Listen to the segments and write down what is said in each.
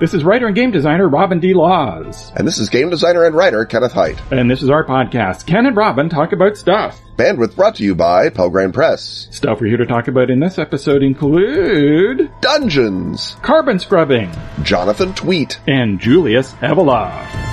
This is writer and game designer Robin D. Laws. And this is game designer and writer Kenneth Hite. And this is our podcast, Ken and Robin Talk About Stuff. Bandwidth brought to you by Pelgrane Press. Stuff we're here to talk about in this episode include Dungeons, carbon scrubbing, Jonathan Tweet, and Julius Eveloff.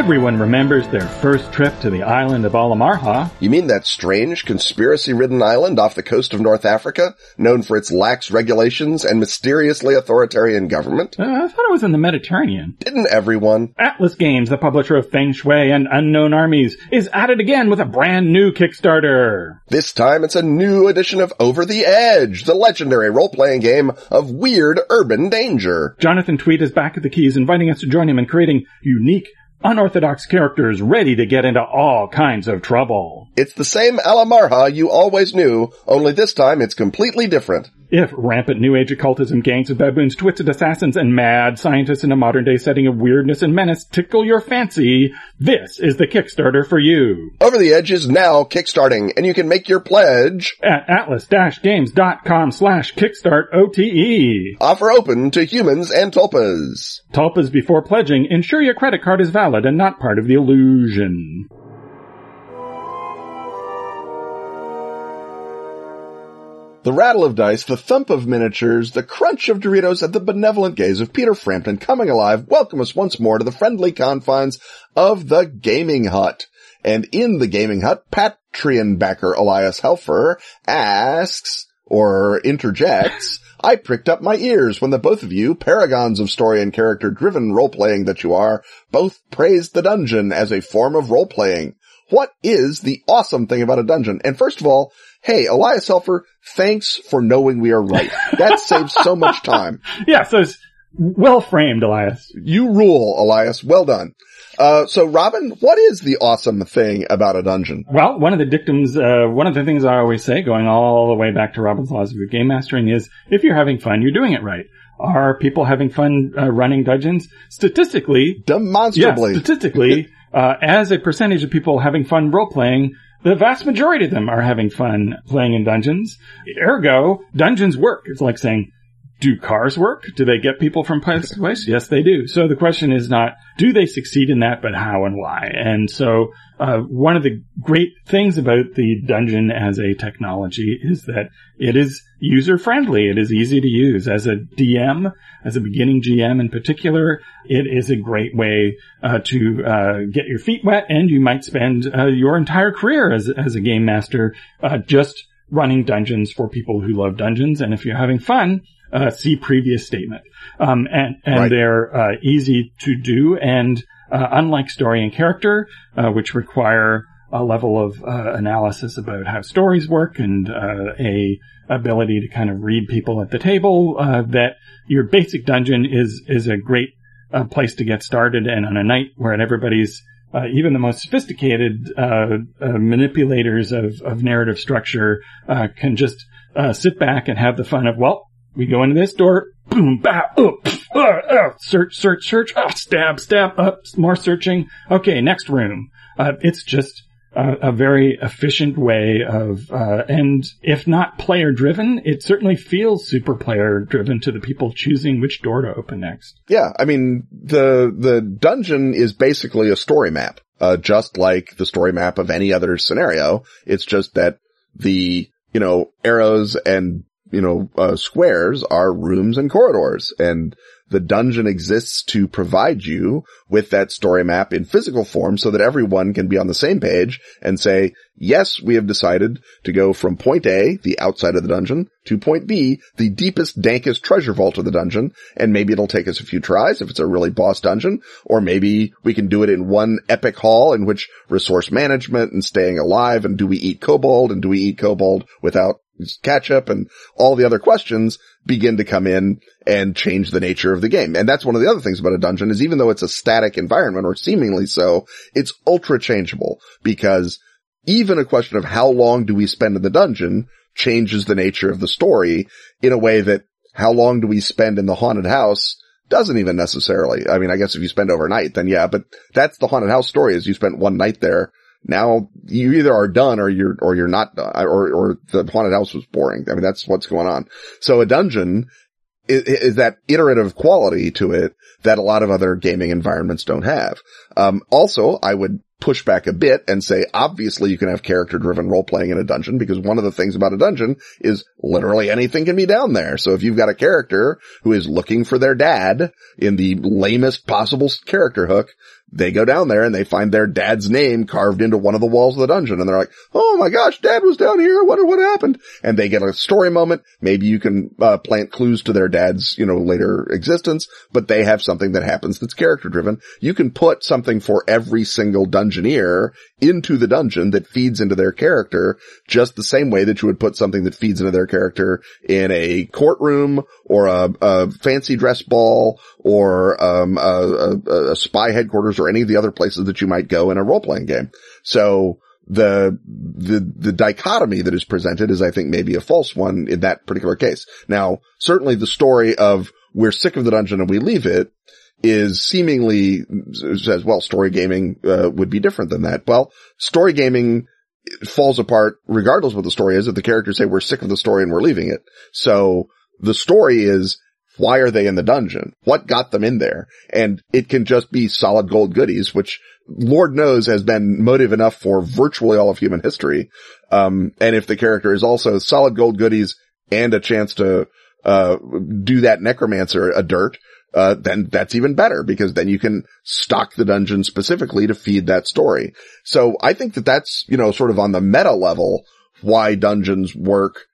Everyone remembers their first trip to the island of Al Amarja. You mean that strange, conspiracy-ridden island off the coast of North Africa, known for its lax regulations and mysteriously authoritarian government? Uh, I thought it was in the Mediterranean. Didn't everyone? Atlas Games, the publisher of Feng Shui and Unknown Armies, is at it again with a brand new Kickstarter. This time it's a new edition of Over the Edge, the legendary role-playing game of weird urban danger. Jonathan Tweet is back at the keys, inviting us to join him in creating unique unorthodox characters ready to get into all kinds of trouble. It's the same Al Amarja you always knew, only this time it's completely different. If rampant new age occultism, gangs of baboons, twisted assassins, and mad scientists in a modern day setting of weirdness and menace tickle your fancy, this is the Kickstarter for you. Over the Edge is now kickstarting, and you can make your pledge at atlas-games.com slash kickstart OTE. Offer open to humans and tulpas. Tulpas before pledging, ensure your credit card is valid and not part of the illusion. The rattle of dice, the thump of miniatures, the crunch of Doritos, and the benevolent gaze of Peter Frampton coming alive welcome us once more to the friendly confines of the Gaming Hut. And in the Gaming Hut, Patreon backer Elias Helfer asks, or interjects, I pricked up my ears when the both of you, paragons of story and character driven role-playing that you are, both praised the dungeon as a form of role-playing. What is the awesome thing about a dungeon? And first of all, hey, Elias Helfer, thanks for knowing we are right. That saves so much time. Yeah, so it's well framed, Elias. You rule, Elias. Well done. Uh, so Robin, what is the awesome thing about a dungeon? Well, one of the dictums, uh, one of the things I always say, going all the way back to Robin's Laws of Game Mastering is, if you're having fun, you're doing it right. Are people having fun uh, running dungeons? Statistically, demonstrably, yeah, statistically, uh, as a percentage of people having fun role playing, the vast majority of them are having fun playing in dungeons. Ergo, dungeons work. It's like saying, do cars work? Do they get people from place to place? Yes, they do. So the question is not, do they succeed in that, but how and why? And so, uh, one of the great things about the dungeon as a technology is that it is user friendly. It is easy to use. As a DM, as a beginning GM in particular, it is a great way uh, to uh, get your feet wet, and you might spend uh, your entire career as as a game master uh, just running dungeons for people who love dungeons. And if you're having fun, uh, see previous statement. Um, and, and right. they're, uh, easy to do. And, uh, unlike story and character, uh, which require a level of, uh, analysis about how stories work and, uh, a ability to kind of read people at the table, that your basic dungeon is, is a great, place to get started. And on a night where everybody's, uh, even the most sophisticated uh, uh, manipulators of, of narrative structure can just sit back and have the fun of, well, we go into this door, boom, bow, oh, uh, uh, search, search, search, oh, stab, stab, up, more searching. Okay, next room. Uh, it's just a, a, very efficient way of, uh, and if not player driven, it certainly feels super player driven to the people choosing which door to open next. Yeah, I mean, the, the dungeon is basically a story map, uh, just like the story map of any other scenario. It's just that the, you know, arrows and you know, uh, squares are rooms and corridors and the dungeon exists to provide you with that story map in physical form so that everyone can be on the same page and say, yes, we have decided to go from point A, the outside of the dungeon, to point B, the deepest, dankest treasure vault of the dungeon. And maybe it'll take us a few tries if it's a really boss dungeon, or maybe we can do it in one epic haul in which resource management and staying alive and do we eat kobold and do we eat kobold without ketchup and all the other questions begin to come in and change the nature of the game. And that's one of the other things about a dungeon is even though it's a static environment or seemingly so, it's ultra changeable because even a question of how long do we spend in the dungeon changes the nature of the story in a way that how long do we spend in the haunted house doesn't even necessarily. I mean, I guess if you spend overnight, then yeah, but that's the haunted house story is you spent one night there. Now you either are done or you're, or you're not done, or, or the haunted house was boring. I mean, that's what's going on. So a dungeon is, is that iterative quality to it that a lot of other gaming environments don't have. Um, also, I would push back a bit and say, obviously you can have character driven role playing in a dungeon because one of the things about a dungeon is literally anything can be down there. So if you've got a character who is looking for their dad in the lamest possible character hook, they go down there and they find their dad's name carved into one of the walls of the dungeon and they're like, Oh my gosh, dad was down here. I wonder what happened. And they get a story moment. Maybe you can uh, plant clues to their dad's, you know, later existence, but they have something that happens that's character driven. You can put something for every single dungeoneer into the dungeon that feeds into their character just the same way that you would put something that feeds into their character in a courtroom or a, a fancy dress ball or um, a, a, a spy headquarters or any of the other places that you might go in a role playing game. So the, the, the dichotomy that is presented is, I think, maybe a false one in that particular case. Now, certainly the story of we're sick of the dungeon and we leave it is seemingly says, well, story gaming uh, would be different than that. Well, story gaming falls apart regardless of what the story is. If the characters say we're sick of the story and we're leaving it. So the story is why are they in the dungeon? What got them in there? And it can just be solid gold goodies, which Lord knows has been motive enough for virtually all of human history. Um, and if the character is also solid gold goodies and a chance to, uh, do that necromancer a dirt, uh, then that's even better because then you can stock the dungeon specifically to feed that story. So I think that that's, you know, sort of on the meta level, why dungeons work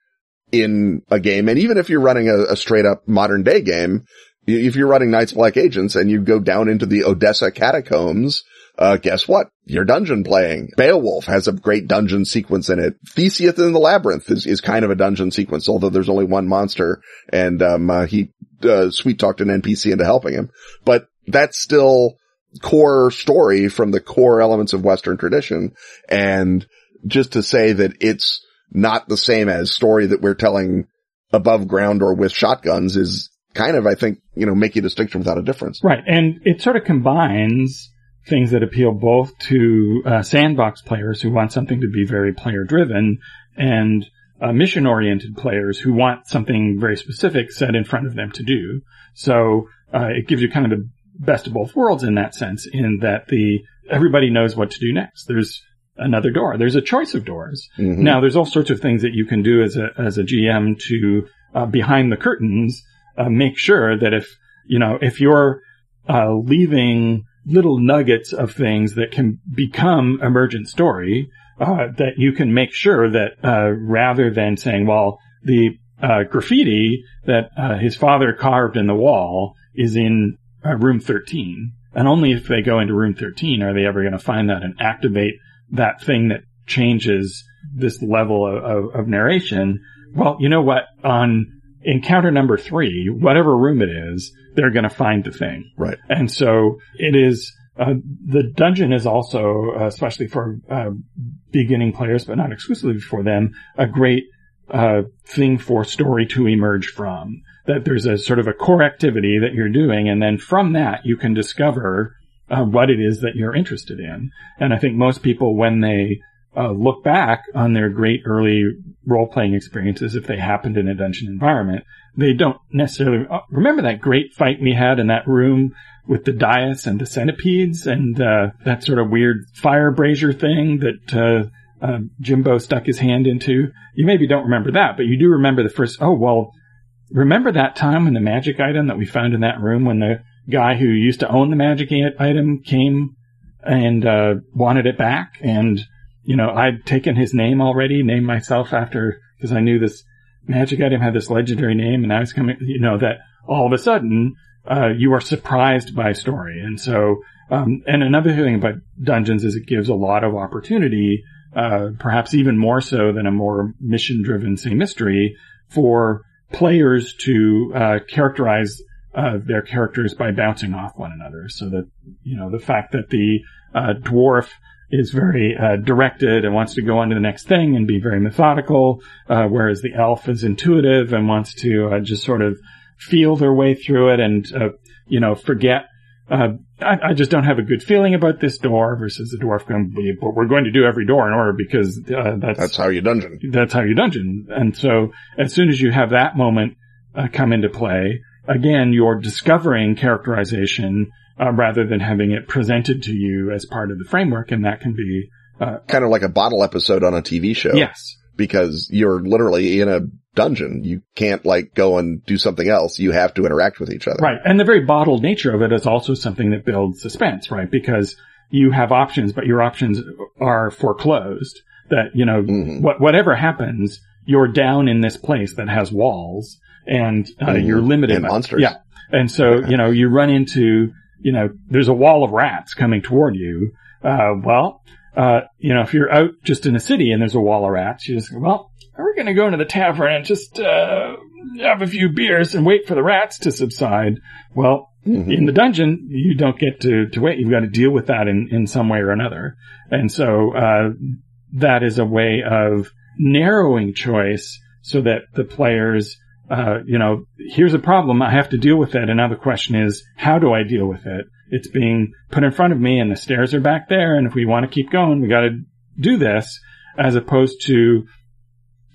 in a game. And even if you're running a, a straight up modern day game, if you're running Night's Black Agents and you go down into the Odessa catacombs, uh, guess what? You're dungeon playing. Beowulf has a great dungeon sequence in it. Theseus in the Labyrinth is, is kind of a dungeon sequence, although there's only one monster and, um, uh, he, uh, sweet talked an NPC into helping him. But that's still core story from the core elements of Western tradition. And just to say that it's not the same as story that we're telling above ground or with shotguns is kind of, I think, you know, make a distinction without a difference. Right. And it sort of combines things that appeal both to uh, sandbox players who want something to be very player driven and uh, mission oriented players who want something very specific set in front of them to do. So uh, it gives you kind of the best of both worlds in that sense, in that the everybody knows what to do next. There's another door. There's a choice of doors. Mm-hmm. Now, there's all sorts of things that you can do as a as a GM to uh, behind the curtains uh, make sure that if you know if you're uh, leaving little nuggets of things that can become emergent story, uh, that you can make sure that uh, rather than saying, well, the uh, graffiti that his father carved in the wall is in room 13. And only if they go into room 13 are they ever going to find that and activate that thing that changes this level of, of, of narration. Well, you know what? On encounter number three, whatever room it is, they're going to find the thing. Right. And so it is, uh, the dungeon is also, uh, especially for uh, beginning players, but not exclusively for them, a great uh, thing for story to emerge from. That there's a sort of a core activity that you're doing, and then from that you can discover uh, what it is that you're interested in. And I think most people, when they uh, look back on their great early role playing experiences, if they happened in a dungeon environment, they don't necessarily uh, remember that great fight we had in that room with the dais and the centipedes and uh, that sort of weird fire brazier thing that uh, uh, Jimbo stuck his hand into. You maybe don't remember that, but you do remember the first. Oh well, remember that time when the magic item that we found in that room when the guy who used to own the magic item came and uh, wanted it back. And, you know, I'd taken his name already, named myself after, because I knew this magic item had this legendary name and I was coming, you know, that all of a sudden, uh, you are surprised by a story. And so, um, and another thing about dungeons is it gives a lot of opportunity, uh, perhaps even more so than a more mission driven, say, mystery for players to, uh, characterize uh, their characters by bouncing off one another. So that, you know, the fact that the uh, dwarf is very uh, directed and wants to go on to the next thing and be very methodical, uh, whereas the elf is intuitive and wants to uh, just sort of feel their way through it and, uh, you know, forget, uh, I, I, just don't have a good feeling about this door versus the dwarf going, but we're going to do every door in order because, uh, that's, that's how you dungeon. That's how you dungeon. And so as soon as you have that moment, uh, come into play, again, you're discovering characterization, uh, rather than having it presented to you as part of the framework. And that can be, uh, kind of like a bottle episode on a TV show. Yes. Because you're literally in a dungeon. You can't like go and do something else. You have to interact with each other. Right. And the very bottled nature of it is also something that builds suspense, right? Because you have options, but your options are foreclosed that, you know, mm-hmm. what, whatever happens, you're down in this place that has walls and uh, mm-hmm. you're limited. And by, monsters. Yeah. And so, you know, you run into, you know, there's a wall of rats coming toward you. Uh, well, uh, you know, if you're out just in a city and there's a wall of rats, you just go, well, we're going to go into the tavern and just uh, have a few beers and wait for the rats to subside. Well, mm-hmm. in the dungeon, you don't get to, to wait. You've got to deal with that in, in some way or another. And so uh, that is a way of narrowing choice so that the players, uh, you know, here's a problem. I have to deal with it. And now the question is, how do I deal with it? It's being put in front of me and the stairs are back there. And if we want to keep going, we got to do this as opposed to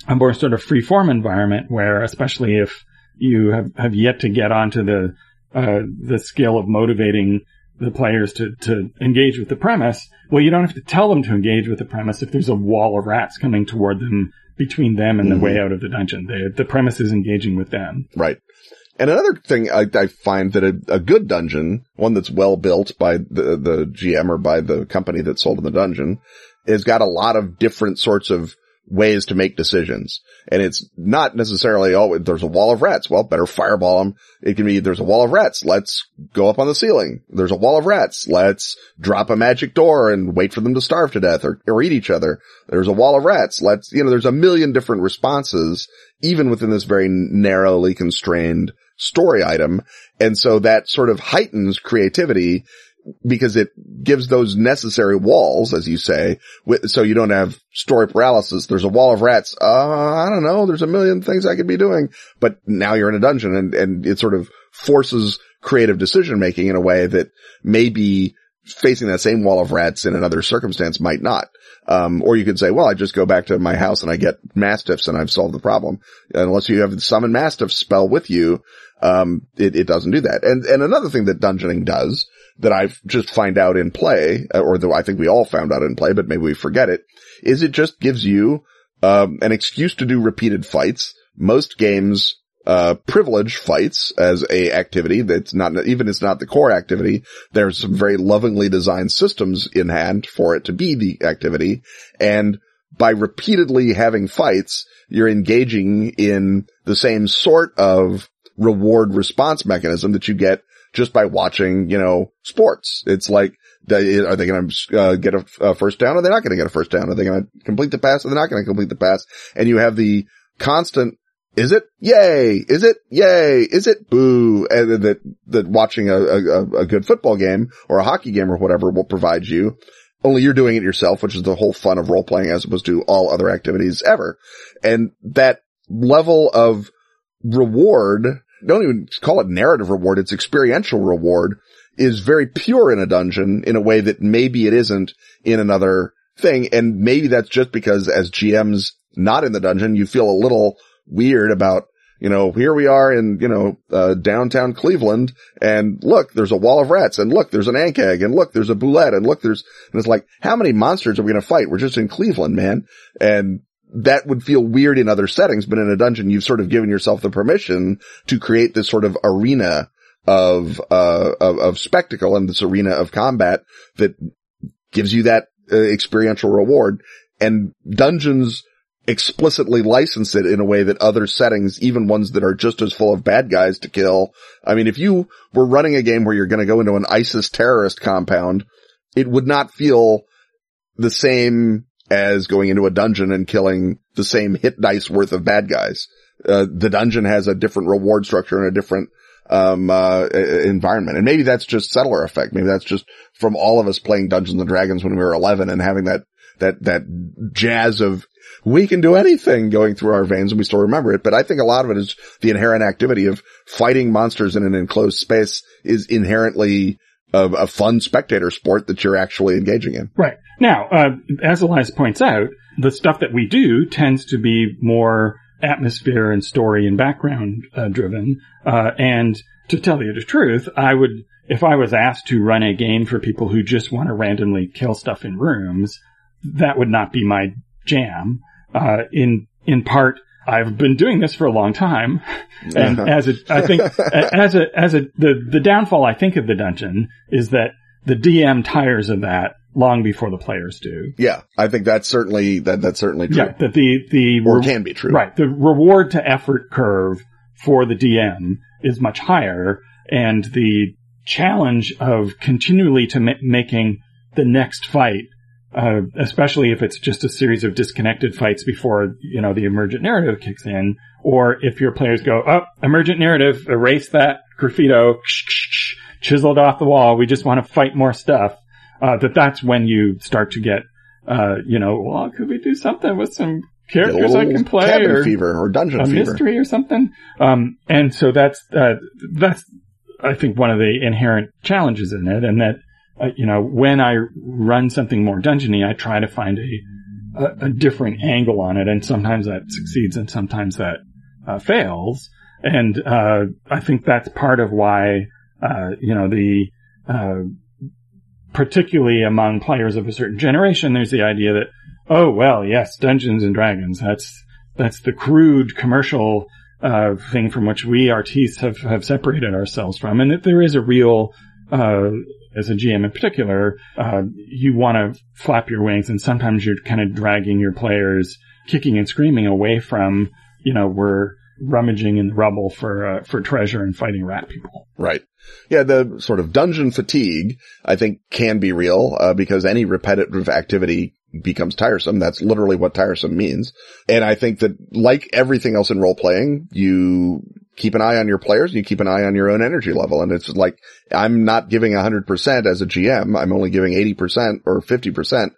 a more sort of free form environment where, especially if you have, have yet to get onto the, uh, the skill of motivating the players to, to engage with the premise, well, you don't have to tell them to engage with the premise if there's a wall of rats coming toward them between them and mm-hmm. the way out of the dungeon. They, the premise is engaging with them. Right. And another thing I, I find that a, a, good dungeon, one that's well built by the, the GM or by the company that sold in the dungeon, has got a lot of different sorts of ways to make decisions. And it's not necessarily, oh, there's a wall of rats. Well, better fireball them. It can be, there's a wall of rats. Let's go up on the ceiling. There's a wall of rats. Let's drop a magic door and wait for them to starve to death or, or eat each other. There's a wall of rats. Let's, you know, there's a million different responses, even within this very narrowly constrained story item. And so that sort of heightens creativity because it gives those necessary walls, as you say, so you don't have story paralysis. There's a wall of rats. Uh, I don't know. There's a million things I could be doing, but now you're in a dungeon and, and it sort of forces creative decision making in a way that maybe facing that same wall of rats in another circumstance might not. Um, or you could say, well, I just go back to my house and I get mastiffs and I've solved the problem. Unless you have the summon mastiff spell with you, um, it, it doesn't do that. And, and another thing that dungeoning does that I just find out in play, uh, or though I think we all found out in play, but maybe we forget it, is it just gives you, um, an excuse to do repeated fights. Most games, uh, privilege fights as a activity that's not, even it's not the core activity. There's some very lovingly designed systems in hand for it to be the activity. And by repeatedly having fights, you're engaging in the same sort of reward response mechanism that you get just by watching, you know, sports. It's like, they, are they going to uh, get a, a, first down? Or they're not going to get a first down? Are they going to complete the pass? Or they're not going to complete the pass? And you have the constant, is it? Yay! Is it? Yay! Is it? Boo! And that, that watching a, a, a good football game or a hockey game or whatever will provide you. Only you're doing it yourself, which is the whole fun of role playing as opposed to all other activities ever. And that level of reward don't even call it narrative reward. It's experiential reward is very pure in a dungeon in a way that maybe it isn't in another thing. And maybe that's just because as GMs not in the dungeon, you feel a little weird about, you know, here we are in, you know, uh, downtown Cleveland and look, there's a wall of rats and look, there's an ankheg and look, there's a bulette and look, there's, and it's like, how many monsters are we going to fight? We're just in Cleveland, man. And that would feel weird in other settings, but in a dungeon, you've sort of given yourself the permission to create this sort of arena of, uh, of, of spectacle and this arena of combat that gives you that uh, experiential reward. And dungeons explicitly license it in a way that other settings, even ones that are just as full of bad guys to kill. I mean, if you were running a game where you're going to go into an ISIS terrorist compound, it would not feel the same as going into a dungeon and killing the same hit dice worth of bad guys. Uh, the dungeon has a different reward structure and a different um, uh, environment. And maybe that's just settler effect. Maybe that's just from all of us playing Dungeons and Dragons when we were 11 and having that, that, that jazz of, we can do anything going through our veins and we still remember it. But I think a lot of it is the inherent activity of fighting monsters in an enclosed space is inherently a, a fun spectator sport that you're actually engaging in. Right. Now, uh, as Elias points out, the stuff that we do tends to be more atmosphere and story and background uh, driven. Uh, and to tell you the truth, I would, if I was asked to run a game for people who just want to randomly kill stuff in rooms, that would not be my jam. Uh, in, in part, I've been doing this for a long time. And Uh-huh. as a, I think, as a, as a, the, the downfall I think of the dungeon is that the DM tires of that long before the players do. Yeah. I think that's certainly, that, that's certainly true. Yeah, that the, the, Or re- can be true. right, the reward to effort curve for the DM is much higher and the challenge of continually to ma- making the next fight uh, especially if it's just a series of disconnected fights before, you know, the emergent narrative kicks in, or if your players go, oh, emergent narrative, erase that graffito, chiseled off the wall, we just want to fight more stuff, uh, that that's when you start to get, uh, you know, well, could we do something with some characters I can play cabin or fever or dungeon a fever. mystery or something? Um, and so that's, uh, that's, I think one of the inherent challenges in it and that, uh, you know, when I run something more dungeony, I try to find a, a, a different angle on it, and sometimes that succeeds, and sometimes that uh, fails. And uh, I think that's part of why, uh, you know, the uh, particularly among players of a certain generation, there's the idea that, oh well, yes, Dungeons and Dragons, that's that's the crude commercial uh, thing from which we artists have have separated ourselves from, and that there is a real uh, as a GM in particular, uh, you want to flap your wings and sometimes you're kind of dragging your players kicking and screaming away from, you know, we're rummaging in the rubble for, uh, for treasure and fighting rat people. Right. Yeah, the sort of dungeon fatigue, I think can be real, uh, because any repetitive activity becomes tiresome. That's literally what tiresome means. And I think that like everything else in role playing, you keep an eye on your players and you keep an eye on your own energy level. And it's like, I'm not giving hundred percent as a GM. I'm only giving 80% or 50%.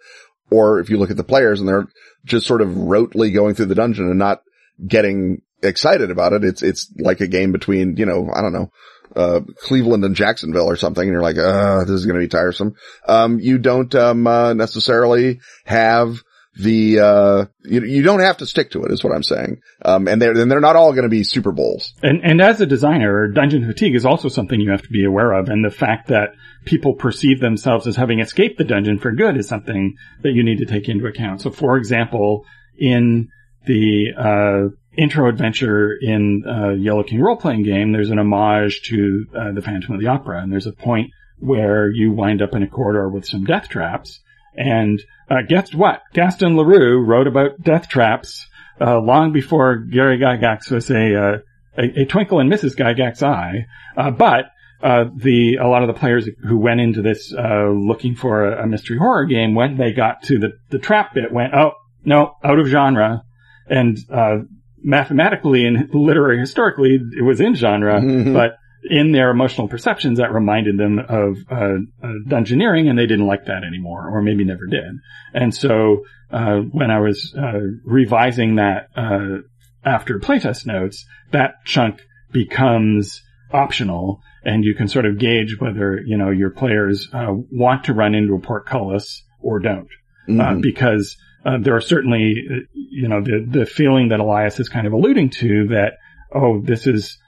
Or if you look at the players and they're just sort of rotely going through the dungeon and not getting excited about it, it's, it's like a game between, you know, I don't know, uh, Cleveland and Jacksonville or something, and you're like, uh, this is going to be tiresome. Um, you don't, um, uh, necessarily have the, uh, you, you don't have to stick to it is what I'm saying. Um, and they're, and they're not all going to be Super Bowls. And, and as a designer, dungeon fatigue is also something you have to be aware of. And the fact that people perceive themselves as having escaped the dungeon for good is something that you need to take into account. So for example, in the, uh, intro adventure in uh, Yellow King role playing game, there's an homage to uh, the Phantom of the Opera, and there's a point where you wind up in a corridor with some death traps. And uh, guess what? Gaston Leroux wrote about death traps uh, long before Gary Gygax was a, uh, a a twinkle in Mrs. Gygax's eye. Uh, but uh, the a lot of the players who went into this uh, looking for a, a mystery horror game, when they got to the the trap bit, went, oh no, out of genre, and uh, mathematically and literary historically, it was in genre, Mhm. but in their emotional perceptions, that reminded them of uh, uh, dungeoneering, and they didn't like that anymore, or maybe never did. And so, uh, when I was uh, revising that uh, after playtest notes, that chunk becomes optional, and you can sort of gauge whether you know your players uh, want to run into a portcullis or don't uh, Mhm. because uh, there are certainly, uh, you know, the the feeling that Elias is kind of alluding to that oh, this is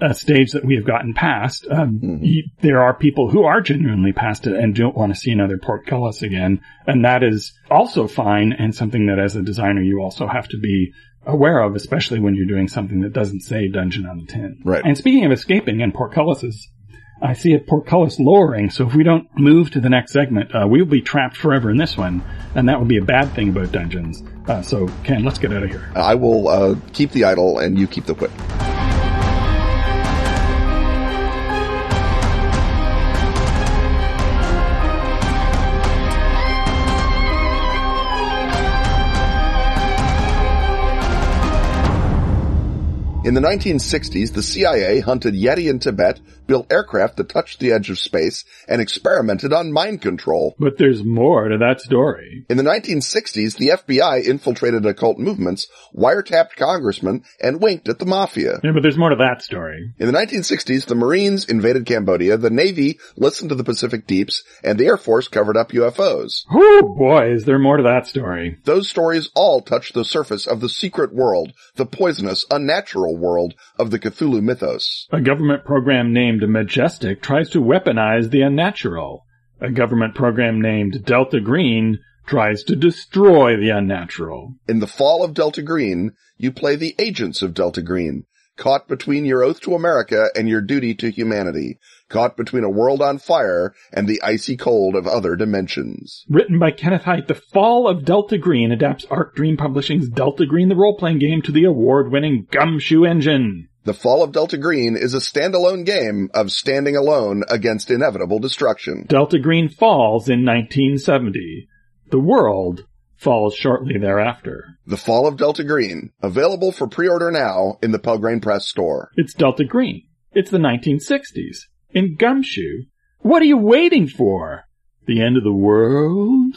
a stage that we have gotten past. Um, Mhm. y- there are people who are genuinely past it and don't want to see another portcullis again, and that is also fine and something that as a designer you also have to be aware of, especially when you're doing something that doesn't say dungeon on the tin. Right. And speaking of escaping and portcullises, I see a portcullis lowering, so if we don't move to the next segment, uh, we'll be trapped forever in this one, and that would be a bad thing about dungeons. Uh, so, Ken, let's get out of here. I will, uh, keep the idol and you keep the whip. In the 1960s, the CIA hunted Yeti in Tibet, built aircraft that touched the edge of space, and experimented on mind control. But there's more to that story. In the 1960s, the FBI infiltrated occult movements, wiretapped congressmen, and winked at the mafia. Yeah, but there's more to that story. In the 1960s, the Marines invaded Cambodia, the Navy listened to the Pacific Deeps, and the Air Force covered up UFOs. Oh boy, is there more to that story. Those stories all touch the surface of the secret world, the poisonous, unnatural world of the Cthulhu mythos. A government program named Majestic tries to weaponize the unnatural. A government program named Delta Green tries to destroy the unnatural. In the fall of Delta Green, you play the agents of Delta Green, caught between your oath to America and your duty to humanity, caught between a world on fire and the icy cold of other dimensions. Written by Kenneth Hite, The Fall of Delta Green adapts Arc Dream Publishing's Delta Green the role-playing game to the award-winning Gumshoe engine. The Fall of Delta Green is a standalone game of standing alone against inevitable destruction. Delta Green falls in 1970. The world falls shortly thereafter. The Fall of Delta Green, available for pre-order now in the Pelgrane Press store. It's Delta Green. It's the 1960s. In Gumshoe. What are you waiting for? The end of the world?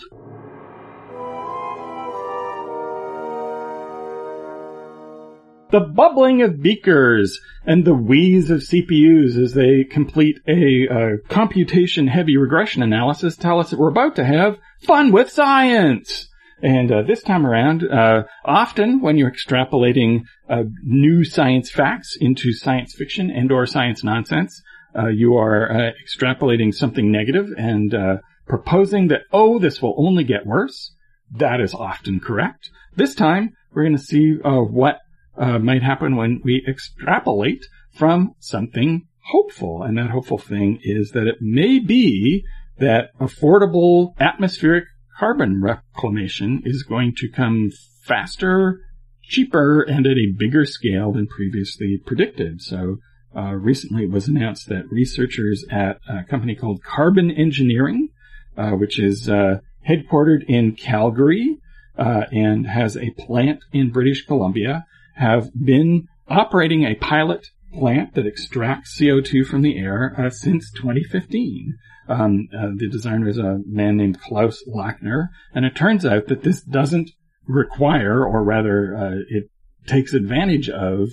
The bubbling of beakers and the wheeze of CPUs as they complete a uh, computation heavy regression analysis tell us that we're about to have fun with science. And uh, this time around, uh, often when you're extrapolating uh, new science facts into science fiction and or science nonsense, uh, you are uh, extrapolating something negative and uh, proposing that, oh, this will only get worse. That is often correct. This time, we're going to see what might happen when we extrapolate from something hopeful. And that hopeful thing is that it may be that affordable atmospheric carbon reclamation is going to come faster, cheaper, and at a bigger scale than previously predicted. So uh, recently it was announced that researchers at a company called Carbon Engineering, uh, which is uh, headquartered in Calgary uh, and has a plant in British Columbia, have been operating a pilot plant that extracts CO2 from the air uh, since 2015. Um, uh, the designer is a man named Klaus Lackner, and it turns out that this doesn't require, or rather, uh, it takes advantage of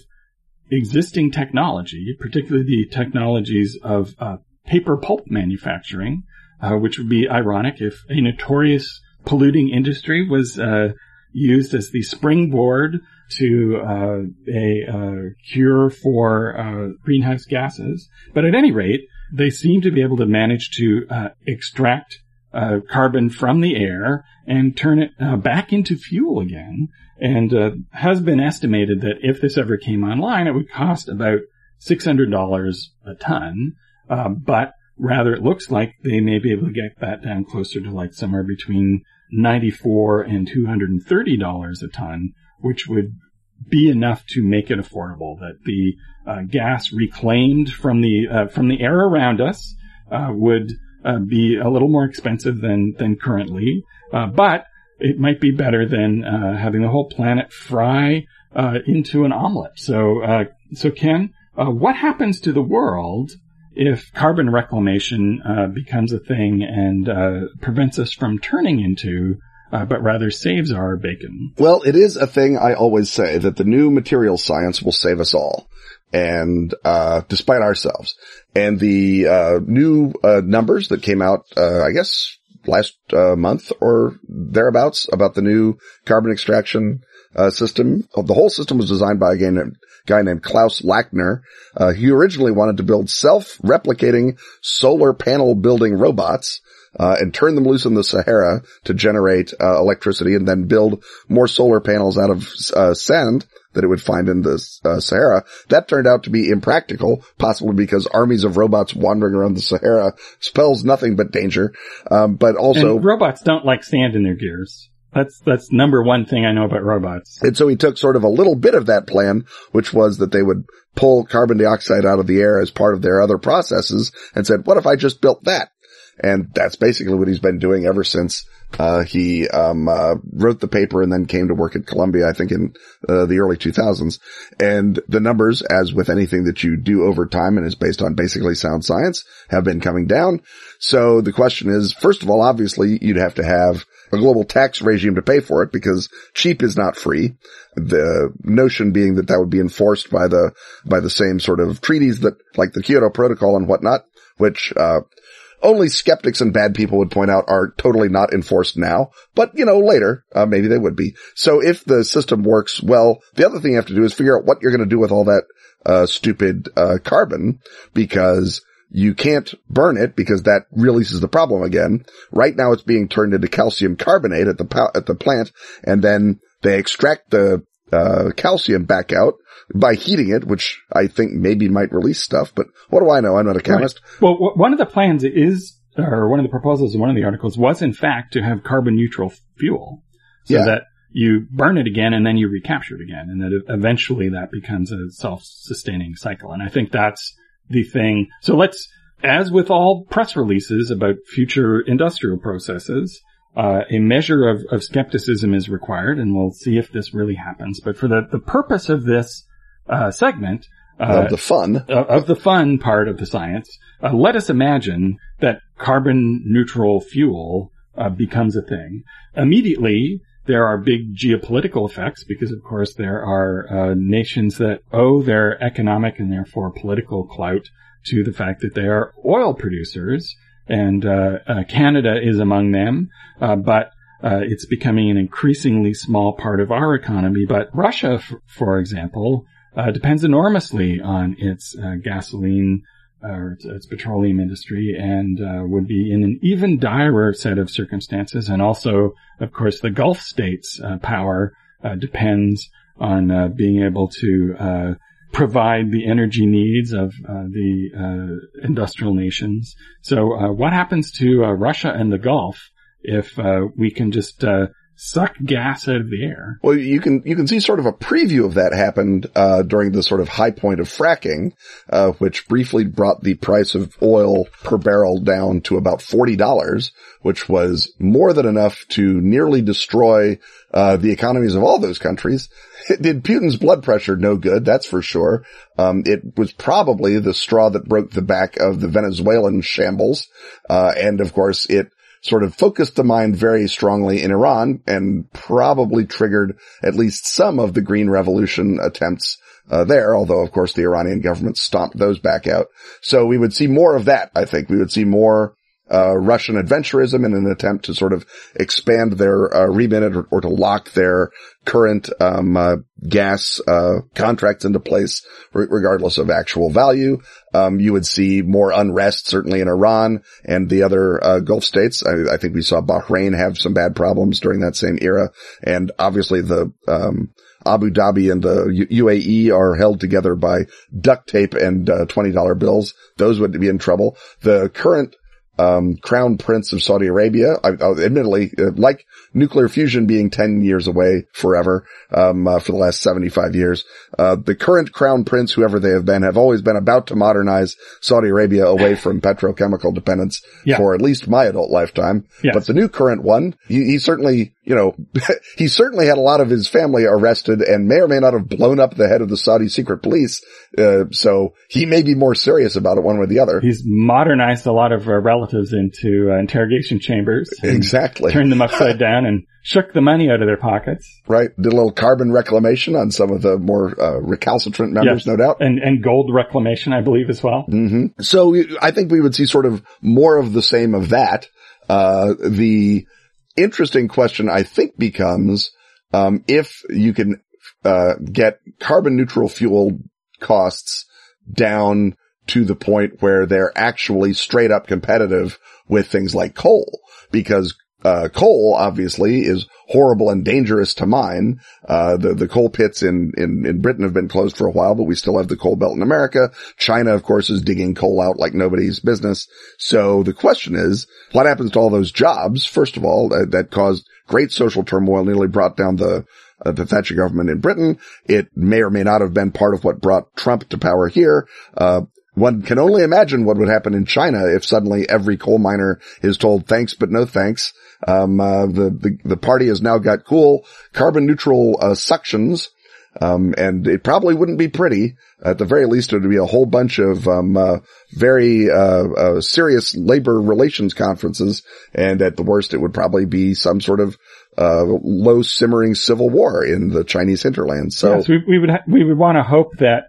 existing technology, particularly the technologies of uh, paper pulp manufacturing, uh, which would be ironic if a notorious polluting industry was uh, used as the springboard to uh, a uh, cure for uh, greenhouse gases. But at any rate, they seem to be able to manage to uh, extract uh, carbon from the air and turn it back into fuel again. And has been estimated that if this ever came online, it would cost about $600 a ton. but rather, it looks like they may be able to get that down closer to like somewhere between 94 and $230 a ton, which would be enough to make it affordable. That the uh, gas reclaimed from the uh, from the air around us uh, would uh, be a little more expensive than than currently, uh, but it might be better than uh, having the whole planet fry into an omelet. So, so Ken, what happens to the world if carbon reclamation becomes a thing and prevents us from turning into uh, but rather saves our bacon. Well, it is a thing I always say that the new material science will save us all. And, uh, despite ourselves and the, uh, new, uh, numbers that came out, uh, I guess last, uh, month or thereabouts about the new carbon extraction, system. The whole system was designed by a guy named, guy named Klaus Lackner. he originally wanted to build self-replicating solar panel building robots uh, and turn them loose in the Sahara to generate uh, electricity and then build more solar panels out of uh, sand that it would find in the uh, Sahara. That turned out to be impractical, possibly because armies of robots wandering around the Sahara spells nothing but danger. Um, but also and robots don't like sand in their gears. That's that's number one thing I know about robots. And so he took sort of a little bit of that plan, which was that they would pull carbon dioxide out of the air as part of their other processes, and said, "What if I just built that?" And that's basically what he's been doing ever since uh, he um, uh, wrote the paper and then came to work at Columbia, I think in uh, the early 2000s. And the numbers, as with anything that you do over time and is based on basically sound science, have been coming down. So the question is, first of all, obviously you'd have to have a global tax regime to pay for it because cheap is not free. The notion being that that would be enforced by the, by the same sort of treaties that, like the Kyoto Protocol and whatnot, which, uh, only skeptics and bad people would point out are totally not enforced now, but you know, later, uh, maybe they would be. So if the system works well, the other thing you have to do is figure out what you're going to do with all that, uh, stupid, uh, carbon because you can't burn it because that releases the problem again. Right now it's being turned into calcium carbonate at the, at the plant and then they extract the, uh, calcium back out by heating it, which I think maybe might release stuff, but what do I know? I'm not a chemist. Right. Well, w- one of the plans is, or one of the proposals in one of the articles was in fact to have carbon neutral fuel. So yeah. that you burn it again and then you recapture it again and that eventually that becomes a self-sustaining cycle. And I think that's the thing. So let's, as with all press releases about future industrial processes, uh, a measure of, of skepticism is required, and we'll see if this really happens. But for the, the purpose of this uh, segment uh, of the fun of the fun part of the science, uh, let us imagine that carbon neutral fuel uh, becomes a thing. Immediately, there are big geopolitical effects because, of course, there are uh, nations that owe their economic and therefore political clout to the fact that they are oil producers, and uh, uh, Canada is among them. but uh, it's becoming an increasingly small part of our economy. But Russia, f- for example, uh, depends enormously on its uh, gasoline uh, or its, its, petroleum industry and uh, would be in an even direr set of circumstances. And also, of course, the Gulf states' uh, power depends on being able to provide the energy needs of the industrial nations. So, what happens to Russia and the Gulf if we can just suck gas out of the air. Well, you can, you can see sort of a preview of that happened, uh, during the sort of high point of fracking, uh, which briefly brought the price of oil per barrel down to about $40, which was more than enough to nearly destroy, uh, the economies of all those countries. It did Putin's blood pressure no good, that's for sure. Um, it was probably the straw that broke the back of the Venezuelan shambles. Uh, and of course it sort of focused the mind very strongly in Iran and probably triggered at least some of the Green Revolution attempts uh, there, although of course the Iranian government stomped those back out. So we would see more of that, I think. We would see more uh, Russian adventurism in an attempt to sort of expand their uh, remit or, or, to lock their current um, uh, gas uh, contracts into place, re- regardless of actual value. Um, you would see more unrest, certainly in Iran and the other uh, Gulf states. I, I, think we saw Bahrain have some bad problems during that same era, and obviously the um, Abu Dhabi and the UAE are held together by duct tape and uh, $20 bills. Those would be in trouble. The current um, crown prince of Saudi Arabia. I, I, admittedly, uh, like nuclear fusion being 10 years away forever, um, uh, for the last 75 years, uh, the current crown prince, whoever they have been, have always been about to modernize Saudi Arabia away from petrochemical dependence yeah. for at least my adult lifetime. Yes. But the new current one, he, he certainly, you know, he certainly had a lot of his family arrested and may or may not have blown up the head of the Saudi secret police. Uh, so he may be more serious about it one way or the other. He's modernized a lot of uh, relatives into uh, interrogation chambers. Exactly. Turned them upside down and shook the money out of their pockets. Right. Did a little carbon reclamation on some of the more uh, recalcitrant members, yes. no doubt. And, and gold reclamation, I believe, as well. Mm-hmm. So I think we would see sort of more of the same of that. Uh, the interesting question I think becomes, um, if you can, uh, get carbon neutral fuel costs down to the point where they're actually straight up competitive with things like coal because uh, coal obviously is horrible and dangerous to mine. Uh, the, the coal pits in, in, in Britain have been closed for a while, but we still have the coal belt in America. China, of course, is digging coal out like nobody's business. So the question is, what happens to all those jobs? First of all, that, that caused great social turmoil, nearly brought down the, uh, the Thatcher government in Britain. It may or may not have been part of what brought Trump to power here. Uh, one can only imagine what would happen in China if suddenly every coal miner is told thanks, but no thanks. Um, uh, the, the, the party has now got cool carbon neutral, uh, suctions. Um, and it probably wouldn't be pretty. At the very least, it would be a whole bunch of, um, uh, very, uh, uh, serious labor relations conferences. And at the worst, it would probably be some sort of, uh, low simmering civil war in the Chinese hinterlands. So yes, we, we would, ha- we would want to hope that,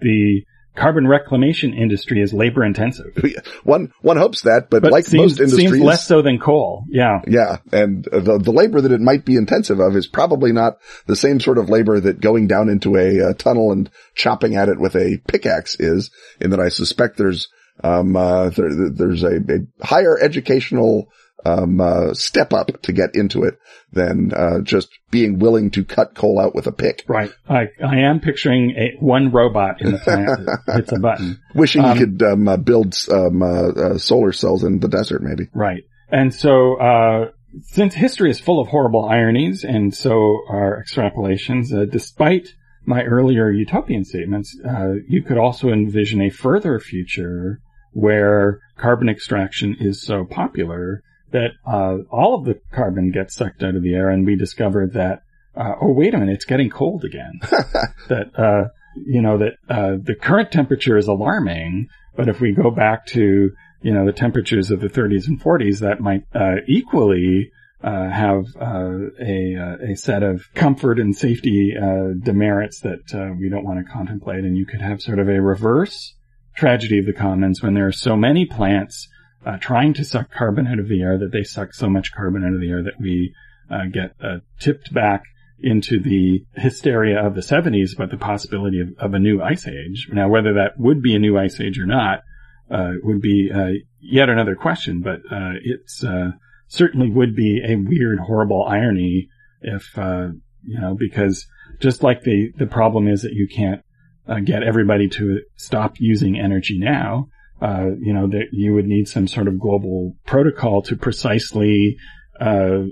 the, carbon reclamation industry is labor intensive. one one hopes that, but, But like seems, most industries, seems less so than coal. Yeah. yeah, and the the labor that it might be intensive of is probably not the same sort of labor that going down into a, uh tunnel and chopping at it with a pickaxe is. In that, I suspect there's um uh, there, there's a, a higher educational um uh, step up to get into it than uh, just being willing to cut coal out with a pick. Right. I, I am picturing a, one robot in the plant that hits a button. Wishing Um, you could um, uh, build um, uh, uh, solar cells in the desert, maybe. Right. And so, uh, since history is full of horrible ironies and so are extrapolations, uh, despite my earlier utopian statements, uh, you could also envision a further future where carbon extraction is so popular that uh, all of the carbon gets sucked out of the air and we discover that uh, oh wait a minute it's getting cold again. That uh, you know that uh, the current temperature is alarming but if we go back to you know the temperatures of the 30s and 40s that might uh, equally uh, have uh, a uh, a set of comfort and safety uh, demerits that uh, we don't want to contemplate, and you could have sort of a reverse tragedy of the commons when there are so many plants uh, trying to suck carbon out of the air that they suck so much carbon out of the air that we uh, get uh, tipped back into the hysteria of the 70s about the possibility of, of a new ice age. Now, whether that would be a new ice age or not uh, would be uh, yet another question, but uh, it's uh, certainly would be a weird, horrible irony if uh, you know because just like the the problem is that you can't get everybody to stop using energy now. Uh, you know that you would need some sort of global protocol to precisely uh,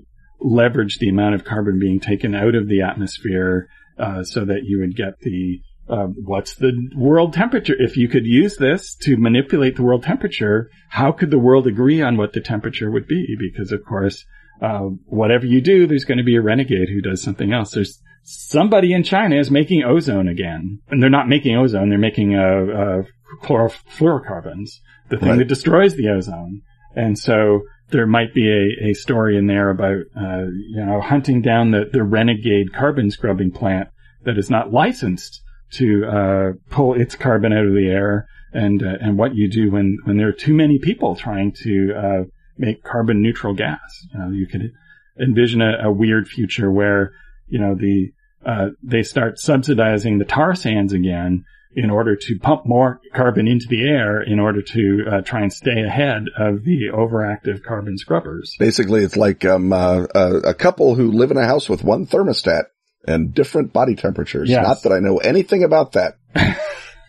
leverage the amount of carbon being taken out of the atmosphere, uh, so that you would get the uh, what's the world temperature? If you could use this to manipulate the world temperature, how could the world agree on what the temperature would be? Because of course, uh, whatever you do, there's going to be a renegade who does something else. There's somebody in China is making ozone again, and they're not making ozone; they're making a, uh, chlorofluorocarbons, the thing Right. that destroys the ozone. And so there might be a, a story in there about uh, you know hunting down the, the renegade carbon scrubbing plant that is not licensed to uh, pull its carbon out of the air, and uh, and what you do when when there are too many people trying to uh, make carbon neutral gas. You know, you could envision a, a weird future where you know the uh, they start subsidizing the tar sands again in order to pump more carbon into the air in order to uh, try and stay ahead of the overactive carbon scrubbers. Basically, it's like um, uh, a, a couple who live in a house with one thermostat and different body temperatures. Yes. Not that I know anything about that.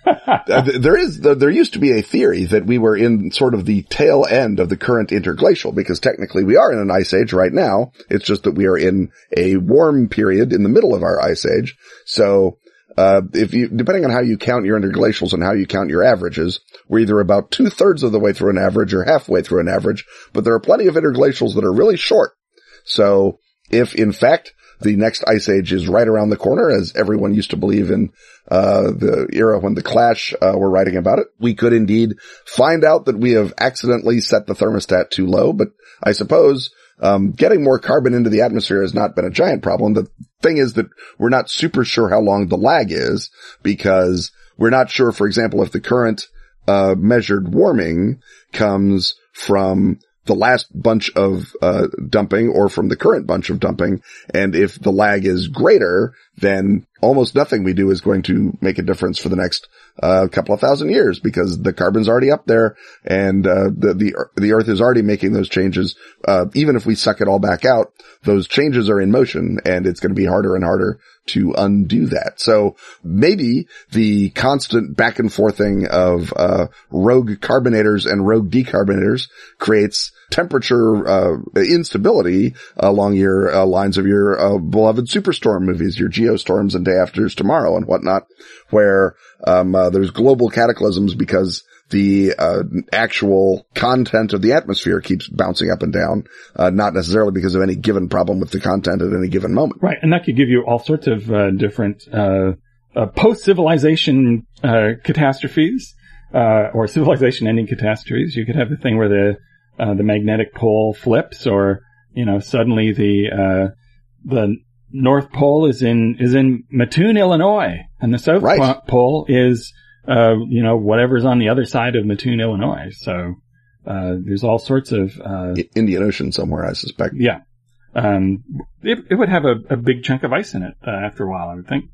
Uh, there is, there used to be a theory that we were in sort of the tail end of the current interglacial because technically we are in an ice age right now. It's just that we are in a warm period in the middle of our ice age. So, uh, if you, depending on how you count your interglacials and how you count your averages, we're either about two thirds of the way through an average or halfway through an average, but there are plenty of interglacials that are really short. So if in fact the next ice age is right around the corner, as everyone used to believe in uh, the era when the Clash uh, were writing about it, we could indeed find out that we have accidentally set the thermostat too low. But I suppose um, getting more carbon into the atmosphere has not been a giant problem. The thing is that we're not super sure how long the lag is because we're not sure, for example, if the current uh, measured warming comes from the last bunch of uh, dumping or from the current bunch of dumping. And if the lag is greater, then almost nothing we do is going to make a difference for the next uh, couple of thousand years because the carbon's already up there and uh, the the the Earth is already making those changes. Uh, even if we suck it all back out, those changes are in motion, and it's going to be harder and harder to undo that. So maybe the constant back and forthing of uh, rogue carbonators and rogue decarbonators creates temperature uh, instability along your uh, lines of your uh, beloved superstorm movies, your geostorms and day after tomorrow and whatnot, where um, uh, there's global cataclysms because the uh, actual content of the atmosphere keeps bouncing up and down, uh, not necessarily because of any given problem with the content at any given moment. Right, and that could give you all sorts of different post-civilization uh, catastrophes or civilization-ending catastrophes. You could have the thing where the the magnetic pole flips, or you know, suddenly the the North Pole is in is in Mattoon, Illinois, and the South right. Pole is uh, you know, whatever's on the other side of Mattoon, Illinois. So, uh, there's all sorts of, uh, Indian Ocean somewhere, I suspect. Yeah. Um, it, it would have a, a, big chunk of ice in it, uh, after a while, I would think.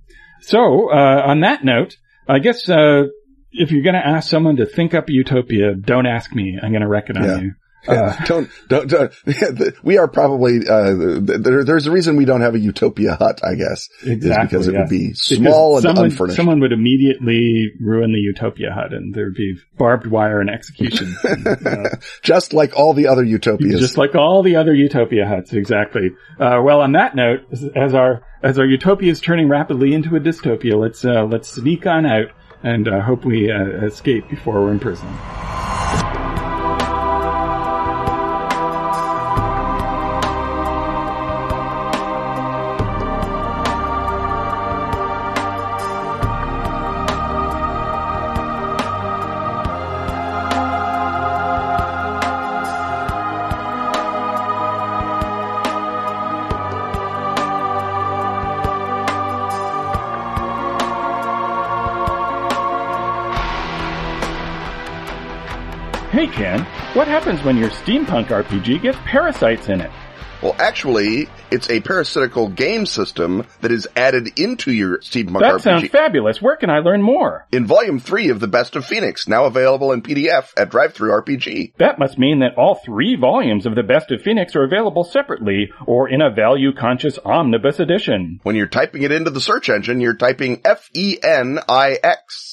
So, uh, on that note, I guess, uh, if you're going to ask someone to think up a utopia, don't ask me. I'm going to wreck it on yeah. you. Uh, don't, don't, don't, we are probably, uh, there, there's a reason we don't have a utopia hut, I guess. Exactly. because it would be small because and someone, unfurnished. Someone would immediately ruin the utopia hut and there'd be barbed wire and execution. uh, just like all the other utopias. Just like all the other utopia huts, exactly. Uh, well, on that note, as our, as our utopia is turning rapidly into a dystopia, let's, uh, let's sneak on out and, uh, hope we, uh, escape before we're in prison. Happens when your steampunk RPG gets parasites in it? Well, actually, it's a parasitical game system that is added into your steampunk that RPG. That sounds fabulous. Where can I learn more? In volume three of the Best of Phoenix, now available in PDF at DriveThru RPG. That must mean that all three volumes of the Best of Phoenix are available separately or in a value-conscious omnibus edition. When you're typing it into the search engine, you're typing F-E-N-I-X.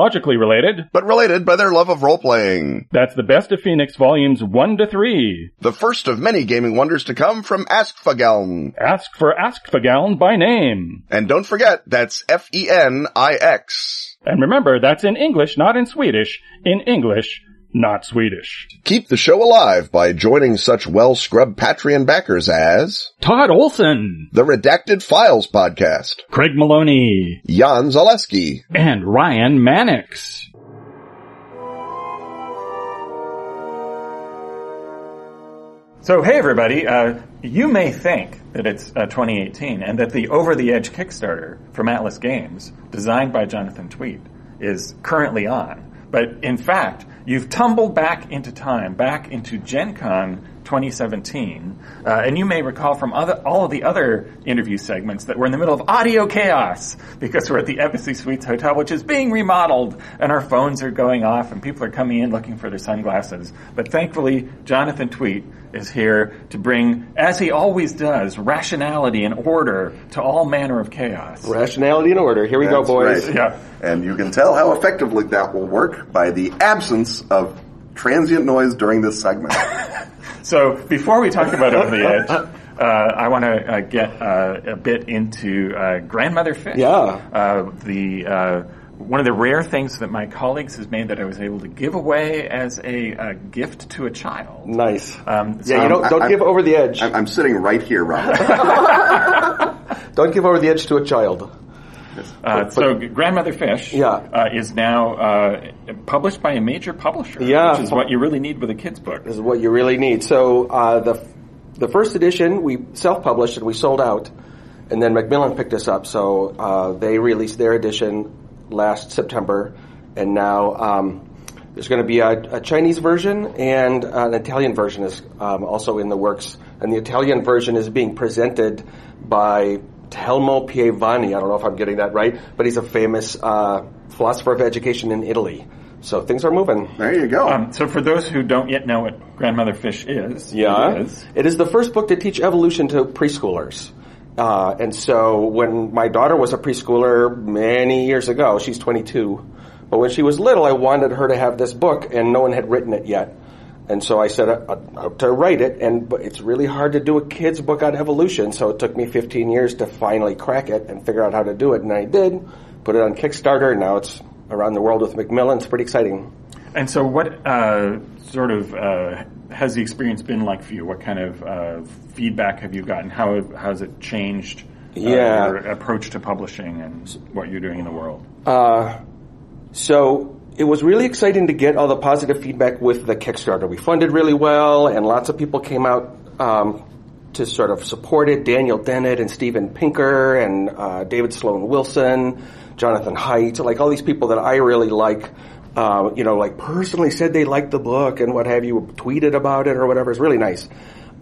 biologically related, but related by their love of role-playing. That's the best of Phoenix volumes 1 to 3. The first of many gaming wonders to come from Askfageln. Ask for Askfageln by name. And don't forget, that's F-E-N-I-X. And remember, that's in English, not in Swedish. In English, not Swedish. Keep the show alive by joining such well-scrubbed Patreon backers as Todd Olson, the Redacted Files podcast, Craig Maloney, Jan Zaleski, and Ryan Mannix. So, hey everybody, uh, you may think that it's uh, 2018 and that the Over the Edge Kickstarter from Atlas Games, designed by Jonathan Tweet, is currently on. But in fact, you've tumbled back into time, back into Gen Con 2017, uh, and you may recall from other, all of the other interview segments that we're in the middle of audio chaos because we're at the Embassy Suites Hotel, which is being remodeled, and our phones are going off, and people are coming in looking for their sunglasses. But thankfully, Jonathan Tweet is here to bring, as he always does, rationality and order to all manner of chaos. Rationality and order. Here we That's go, boys. right. Yeah. And you can tell how effectively that will work by the absence of transient noise during this segment. So before we talk about Over the Edge, uh, I want to uh, get uh, a bit into uh, grandmother fish. Yeah. Uh, the uh, one of the rare things that my colleagues has made that I was able to give away as a, a gift to a child. Nice. Um, so- yeah, you don't don't I- give over the edge. I'm, I'm sitting right here, Robert. don't give over the edge to a child. Uh, so Grandmother Fish Yeah. uh, is now uh, published by a major publisher, Yeah. which is what you really need with a kid's book. This is what you really need. So uh, the the first edition we self published and we sold out, and then Macmillan picked us up. So uh, they released their edition last September, and now um, there's going to be a, a Chinese version and an Italian version is um, also in the works. And the Italian version is being presented by Telmo Pievani. I don't know if I'm getting that right, but he's a famous uh, philosopher of education in Italy. So things are moving. There you go. Um, so for those who don't yet know what Grandmother Fish is, Yeah. it is. It is the first book to teach evolution to preschoolers. Uh, and so when my daughter was a preschooler many years ago, she's 22, but when she was little, I wanted her to have this book and no one had written it yet. And so I set out out to write it, and it's really hard to do a kid's book on evolution. So it took me 15 years to finally crack it and figure out how to do it, and I did. Put it on Kickstarter, and now it's around the world with Macmillan. It's pretty exciting. And so, what uh, sort of uh, has the experience been like for you? What kind of uh, feedback have you gotten? How how has it changed? uh, Yeah. your approach to publishing and what you're doing in the world. So it was really exciting to get all the positive feedback with the Kickstarter. We funded really well, and lots of people came out um, to sort of support it. Daniel Dennett and Steven Pinker and uh, David Sloan Wilson, Jonathan Haidt, like all these people that I really like. Uh, you know, like personally said they liked the book and what have you, tweeted about it or whatever. It's really nice.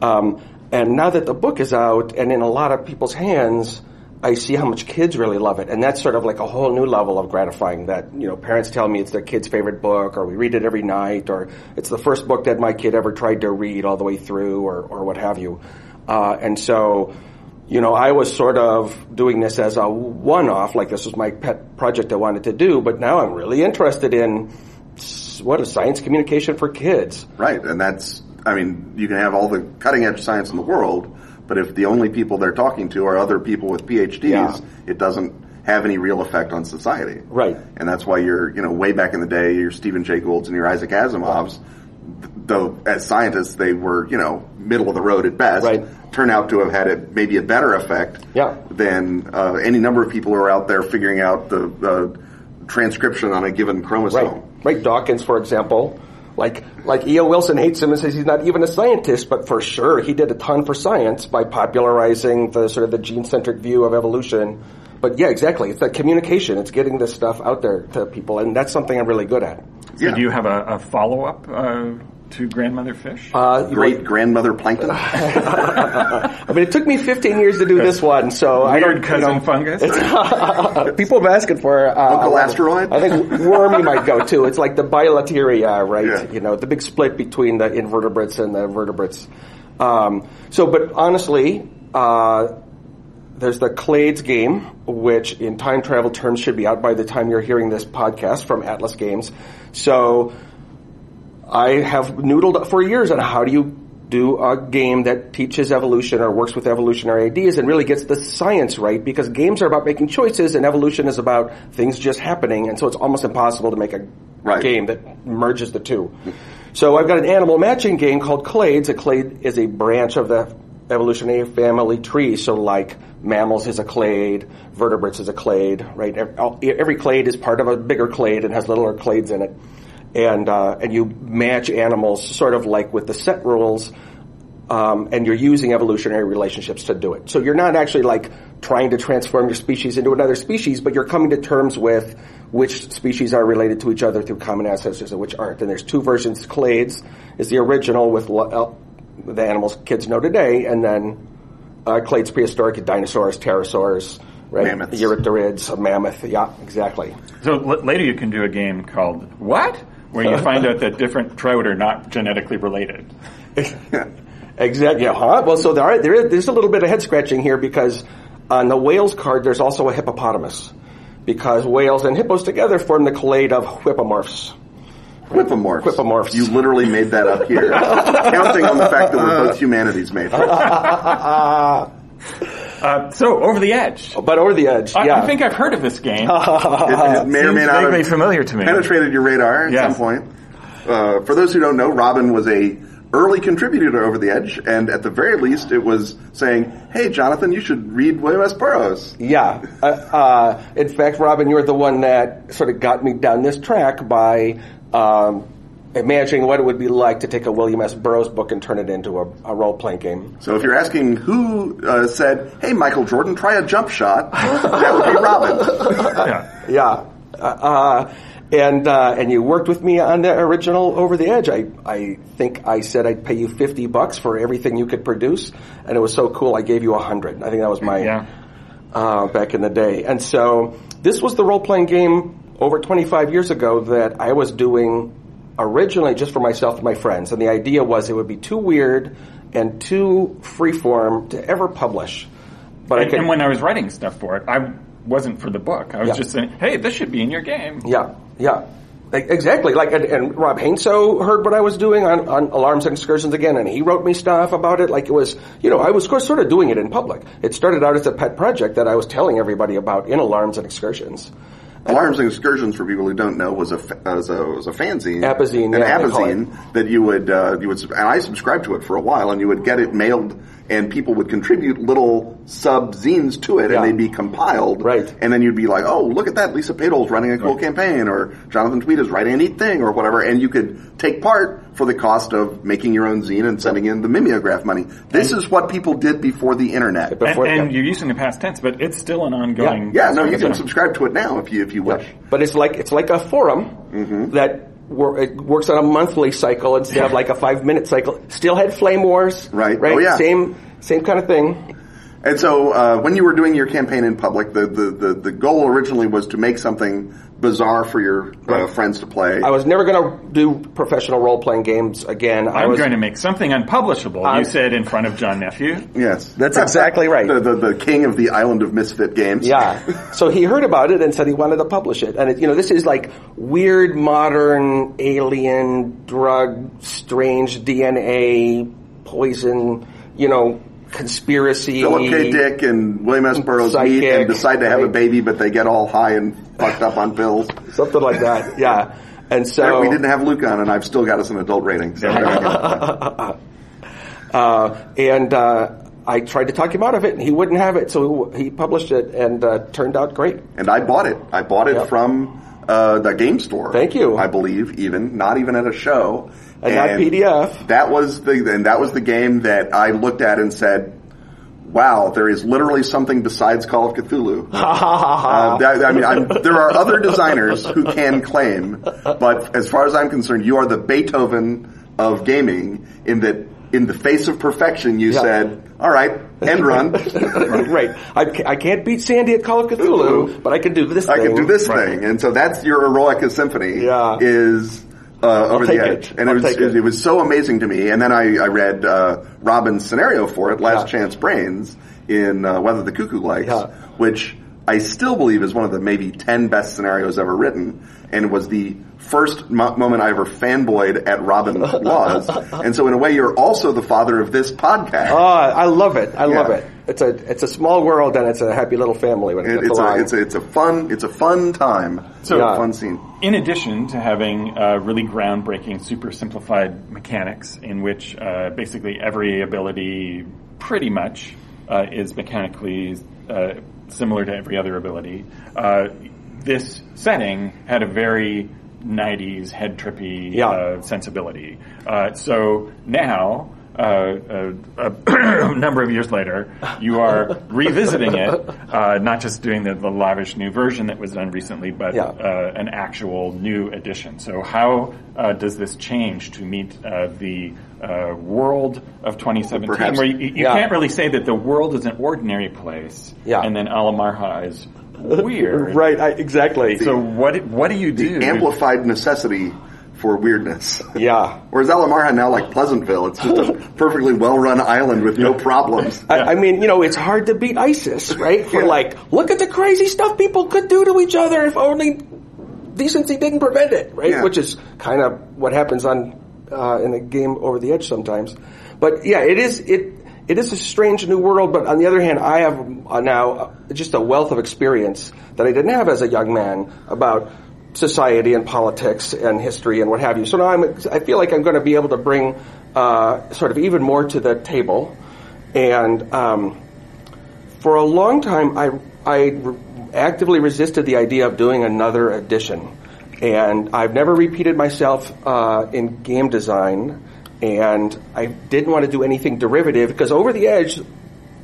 Um, and now that the book is out and in a lot of people's hands, I see how much kids really love it, and that's sort of like a whole new level of gratifying. That you know, parents tell me it's their kid's favorite book, or we read it every night, or it's the first book that my kid ever tried to read all the way through, or or what have you. Uh, and so, you know, I was sort of doing this as a one-off, like this was my pet project I wanted to do, but now I'm really interested in what is science communication for kids. Right, and that's, I mean, you can have all the cutting edge science in the world, but if the only people they're talking to are other people with PhDs, Yeah. it doesn't have any real effect on society. Right. And that's why you're, you know, way back in the day, your Stephen Jay Goulds and your Isaac Asimovs, though as scientists they were, you know, middle of the road at best, Right. turn out to have had a, maybe a better effect Yeah. than uh, any number of people who are out there figuring out the uh, transcription on a given chromosome. Right. Right. Dawkins, for example, like like E.O. Wilson hates him and says he's not even a scientist, but for sure he did a ton for science by popularizing the sort of the gene-centric view of evolution. But yeah, exactly. It's that communication. It's getting this stuff out there to people, and that's something I'm really good at. So Yeah. do you have a, a follow up uh, to Grandmother Fish? Uh, Great grandmother plankton. I mean, it took me 15 years to do this one, so I don't. Weird cousin fungus. People have been asking for uh, Uncle a lot of- Asteroid? I think wormy might go too. It's like the bilateria, right? Yeah. You know, the big split between the invertebrates and the vertebrates. Um, so, but honestly, uh, there's the Clades game, which in time travel terms should be out by the time you're hearing this podcast from Atlas Games. So, I have noodled for years on how do you do a game that teaches evolution or works with evolutionary ideas and really gets the science right because games are about making choices and evolution is about things just happening and so it's almost impossible to make a Right. game that merges the two. So I've got an animal matching game called Clades. A clade is a branch of the evolutionary family tree. So like mammals is a clade, vertebrates is a clade, right? Ev- Every clade is part of a bigger clade and has littler clades in it. And, uh, and you match animals sort of like with the set rules um, and you're using evolutionary relationships to do it. So you're not actually like trying to transform your species into another species, but you're coming to terms with which species are related to each other through common ancestors and which aren't. And there's two versions. Clades is the original with el- the animals kids know today, and then uh, clades prehistoric dinosaurs, pterosaurs, right? Mammoths. Eurypterids, a mammoth. Yeah, exactly. So l- later you can do a game called What? Where you find out that different trout are not genetically related. Exactly. Yeah, huh? Well, so there are, there is, there's a little bit of head scratching here because on the whales card there's also a hippopotamus because whales and hippos together form the clade of whippomorphs. Whippomorphs. Whippomorphs. You literally made that up here. Counting on the fact that we're both humanities majors. Uh, so over the edge. But over the edge, I, yeah. I think I've heard of this game. It, it may or may not vaguely have familiar to me. penetrated your radar at Yes. some point. Uh, for those who don't know, Robin was a early contributor to Over the Edge, and at the very least, it was saying, "Hey, Jonathan, you should read William S. Burroughs." Yeah. Uh, uh, in fact, Robin, you're the one that sort of got me down this track by um, imagining what it would be like to take a William S. Burroughs book and turn it into a, a role-playing game. So if you're asking who uh, said, "Hey, Michael Jordan, try a jump shot," that would be Robin. yeah. Yeah. Uh, uh, and uh, and you worked with me on the original Over the Edge. I I think I said I'd pay you fifty bucks for everything you could produce, and it was so cool. I gave you a hundred. I think that was my Yeah. uh, back in the day. And so this was the role playing game over 25 years ago that I was doing originally just for myself and my friends. And the idea was it would be too weird and too freeform to ever publish. But I And, could, and when I was writing stuff for it, I wasn't for the book. I was Yeah. just saying, hey, this should be in your game. Yeah, yeah. Exactly. Like, and, and Rob Heinsoo heard what I was doing on, on Alarms and Excursions again, and he wrote me stuff about it. Like it was, you know, I was sort of doing it in public. It started out as a pet project that I was telling everybody about in Alarms and Excursions. Alarms and Excursions, for people who don't know, was a was a, was a fanzine, Apazine, an yeah, apazine that you would uh, you would, and I subscribed to it for a while, and you would get it mailed, and people would contribute little sub zines to it, Yeah. and they'd be compiled, Right. And then you'd be like, oh, look at that, Lisa Padol's running a cool campaign, or Jonathan Tweet is writing a neat thing, or whatever, and you could take part for the cost of making your own zine and sending in the mimeograph money. This is what people did before the internet. And, Before- and yeah. you're using the past tense, but it's still an ongoing. Yeah, no, you can subscribe to it now if you if you wish. But it's like it's like a forum mm-hmm. that wor- it works on a monthly cycle instead of like a five minute cycle. Still had flame wars, Right. Right. Oh, yeah. Same same kind of thing. And so, uh, when you were doing your campaign in public, the, the, the, the goal originally was to make something bizarre for your uh, friends to play. I was never going to do professional role playing games again. I I'm was going to make something unpublishable. I'm- you said in front of John Nephew. yes, That's exactly right. the, the, the king of the island of misfit games. Yeah. So he heard about it and said he wanted to publish it. And it, you know, this is like weird modern alien drug, strange DNA, poison, you know, conspiracy. Philip K. Dick and William S. Burroughs meet and decide to have a baby, but they get all high and fucked up on pills. Something like that. Yeah. And so we didn't have Luke on, and I've still got us an adult rating. So uh, and uh, I tried to talk him out of it, and he wouldn't have it. So he published it, and uh, turned out great. and I bought it. I bought it Yep. from uh, the game store. Thank you. I believe even not even at a show. And not PDF. That was the and that was the game that I looked at and said, "Wow, there is literally something besides Call of Cthulhu." Uh, that- I mean, I'm, there are other designers who can claim, but as far as I'm concerned, you are the Beethoven of gaming in that. In the face of perfection, you Yeah. said, "All right, end run. right. I, I can't beat Sandy at Call of Cthulhu, but I can do this I thing. can do this thing. And so that's your Eroica Symphony. Yeah. Is uh, over the edge, it. and it was it. it. was so amazing to me. And then I, I read uh, Robin's scenario for it, Last Yeah. Chance Brains, in uh, Weather the Cuckoo Likes, Yeah. which I still believe is one of the maybe ten best scenarios ever written, and it was the first mo- moment I ever fanboyed at Robin Laws. and so in a way, you're also the father of this podcast. Oh, I love it. I love it. It's a it's a small world and it's a happy little family when it It- gets it's, a, it's a it's a fun it's a fun time. So- Yeah. fun scene. In addition to having uh, really groundbreaking, super simplified mechanics in which uh, basically every ability pretty much uh, is mechanically uh, similar to every other ability, uh, this setting had a very 90s head trippy Yeah. uh, sensibility. Uh, so now, uh, uh, a number of years later, you are revisiting it, uh, not just doing the, the lavish new version that was done recently, but Yeah. uh, an actual new edition. So how uh, does this change to meet uh, the uh, world of 2017, Perhaps- where you, you Yeah. can't really say that the world is an ordinary place, Yeah. and then Al Amarja is weird. right. I, exactly. So what what do you do? The amplified necessity for weirdness. yeah. Whereas Al Amarja now like Pleasantville, it's just a perfectly well-run island with no problems. I, I mean, you know, it's hard to beat ISIS, right? For like, look at the crazy stuff people could do to each other if only decency didn't prevent it, right? Yeah. Which is kind of what happens on uh, in a game over the edge sometimes. But yeah, it is it it is a strange new world. But on the other hand, I have uh, now uh, just a wealth of experience that I didn't have as a young man about society and politics and history and what have you. So now I'm I feel like I'm going to be able to bring uh, sort of even more to the table and. Um, for a long time, I, I re- actively resisted the idea of doing another edition. And I've never repeated myself uh, in game design, and I didn't want to do anything derivative because Over the Edge,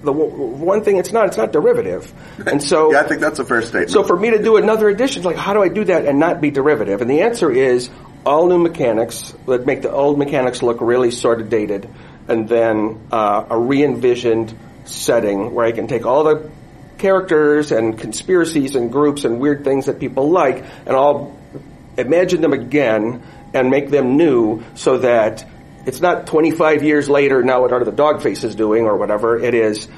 the w- one thing it's not, it's not derivative. And so, Yeah, I think that's a fair statement. so for me to do another edition, like how do I do that and not be derivative? And the answer is all new mechanics that make the old mechanics look really sort of dated, and then uh, a re-envisioned setting where I can take all the characters and conspiracies and groups and weird things that people like, and I'll imagine them again and make them new so that it's not 25 years later now what are the dog faces doing or whatever. It is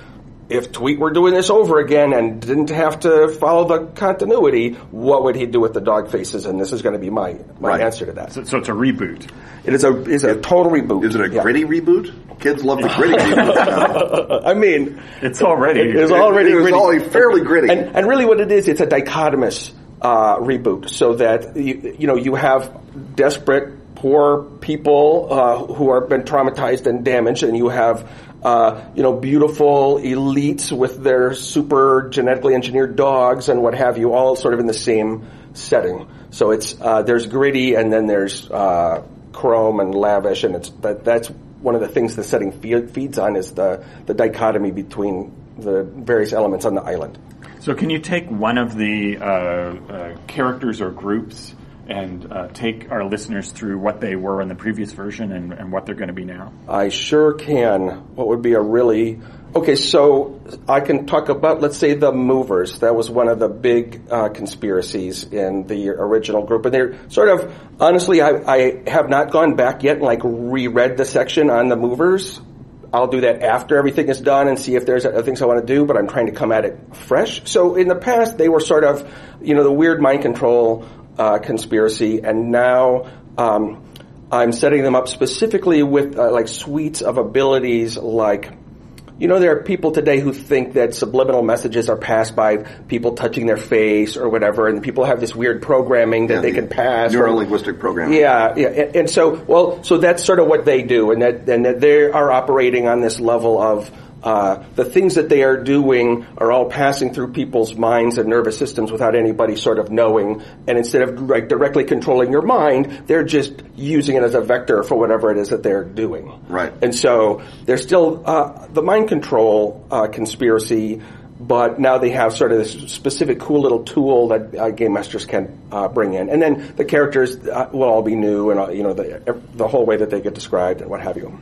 if Tweet were doing this over again and didn't have to follow the continuity, what would he do with the dog faces? And this is going to be my, my Right. answer to that. So, so it's a reboot. It is a is a total reboot. Is it a Yeah. gritty reboot? Kids love the gritty reboot. I mean, It's already. it is already It was gritty. already fairly gritty. And, and really, what it is, it's a dichotomous uh, reboot, so that you, you know you have desperate, poor people uh, who have been traumatized and damaged, and you have uh, you know beautiful elites with their super genetically engineered dogs and what have you, all sort of in the same setting. So it's uh, there's gritty, and then there's uh, chrome and lavish, and it's that that's one of the things the setting fe- feeds on is the the dichotomy between the various elements on the island. So can you take one of the uh, uh, characters or groups and uh, take our listeners through what they were in the previous version and, and what they're going to be now? I sure can. What would be a really okay? So I can talk about, let's say, the movers. That was one of the big uh, conspiracies in the original group, and they're sort of honestly. I, I have not gone back yet and like reread the section on the movers. I'll do that after everything is done and see if there's other things I want to do, but I'm trying to come at it fresh. So in the past, they were sort of, you know, the weird mind control uh, conspiracy, and now um, I'm setting them up specifically with uh, like suites of abilities like you know, there are people today who think that subliminal messages are passed by people touching their face or whatever, and people have this weird programming that they can pass. Neuro linguistic programming. Yeah, yeah, and, and so well, so that's sort of what they do, and that and that they are operating on this level of uh, the things that they are doing are all passing through people's minds and nervous systems without anybody sort of knowing, and instead of like directly controlling your mind, they're just using it as a vector for whatever it is that they're doing. Right. And so there's still uh, the mind control uh, conspiracy, but now they have sort of this specific cool little tool that uh, game masters can uh, bring in, and then the characters uh, will all be new, and uh, you know the the whole way that they get described and what have you.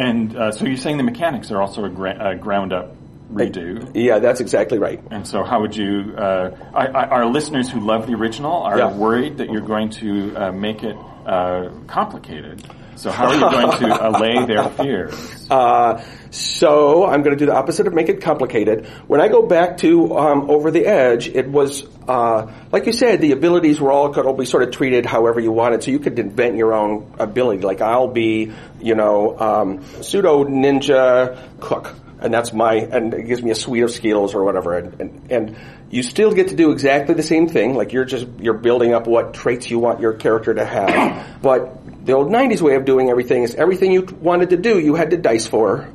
And uh, so you're saying the mechanics are also a, gra- a ground up redo. Yeah, that's exactly right. And so, how would you? Uh, I, I, our listeners who love the original are Yeah. worried that you're going to uh, make it uh, complicated. So, how are you going to allay their fears? Uh, so I'm going to do the opposite of make it complicated. When I go back to um, Over the Edge, it was uh, like you said, the abilities were all going to be sort of treated however you wanted. So you could invent your own ability. Like I'll be, you know, um, pseudo ninja cook. And that's my, and it gives me a suite of skills or whatever. And, and, and you still get to do exactly the same thing. Like you're just, you're building up what traits you want your character to have. But the old 90s way of doing everything is everything you wanted to do, you had to dice for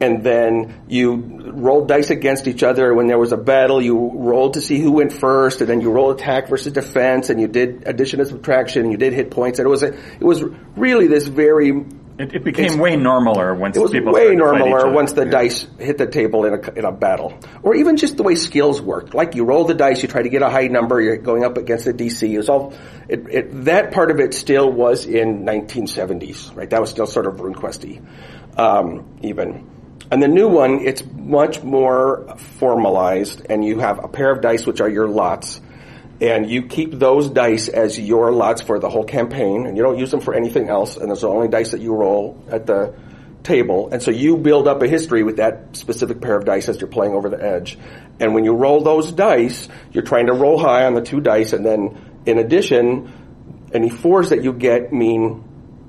and then you rolled dice against each other. When there was a battle, you rolled to see who went first, and then you rolled attack versus defense, and you did addition and subtraction, and you did hit points, and it was a, it was really this very It, it became way normaler once it was people way started to fight each normaler once the dice hit the table in a, in a battle. Or even just the way skills worked. Like you roll the dice, you try to get a high number, you're going up against a DC. It was all, it, it, that part of it still was in 1970s, right? That was still sort of RuneQuesty, um, even. And the new one, it's much more formalized and you have a pair of dice which are your lots and you keep those dice as your lots for the whole campaign, and you don't use them for anything else, and those are the only dice that you roll at the table, and so you build up a history with that specific pair of dice as you're playing over the edge. And when you roll those dice, you're trying to roll high on the two dice, and then in addition, any fours that you get mean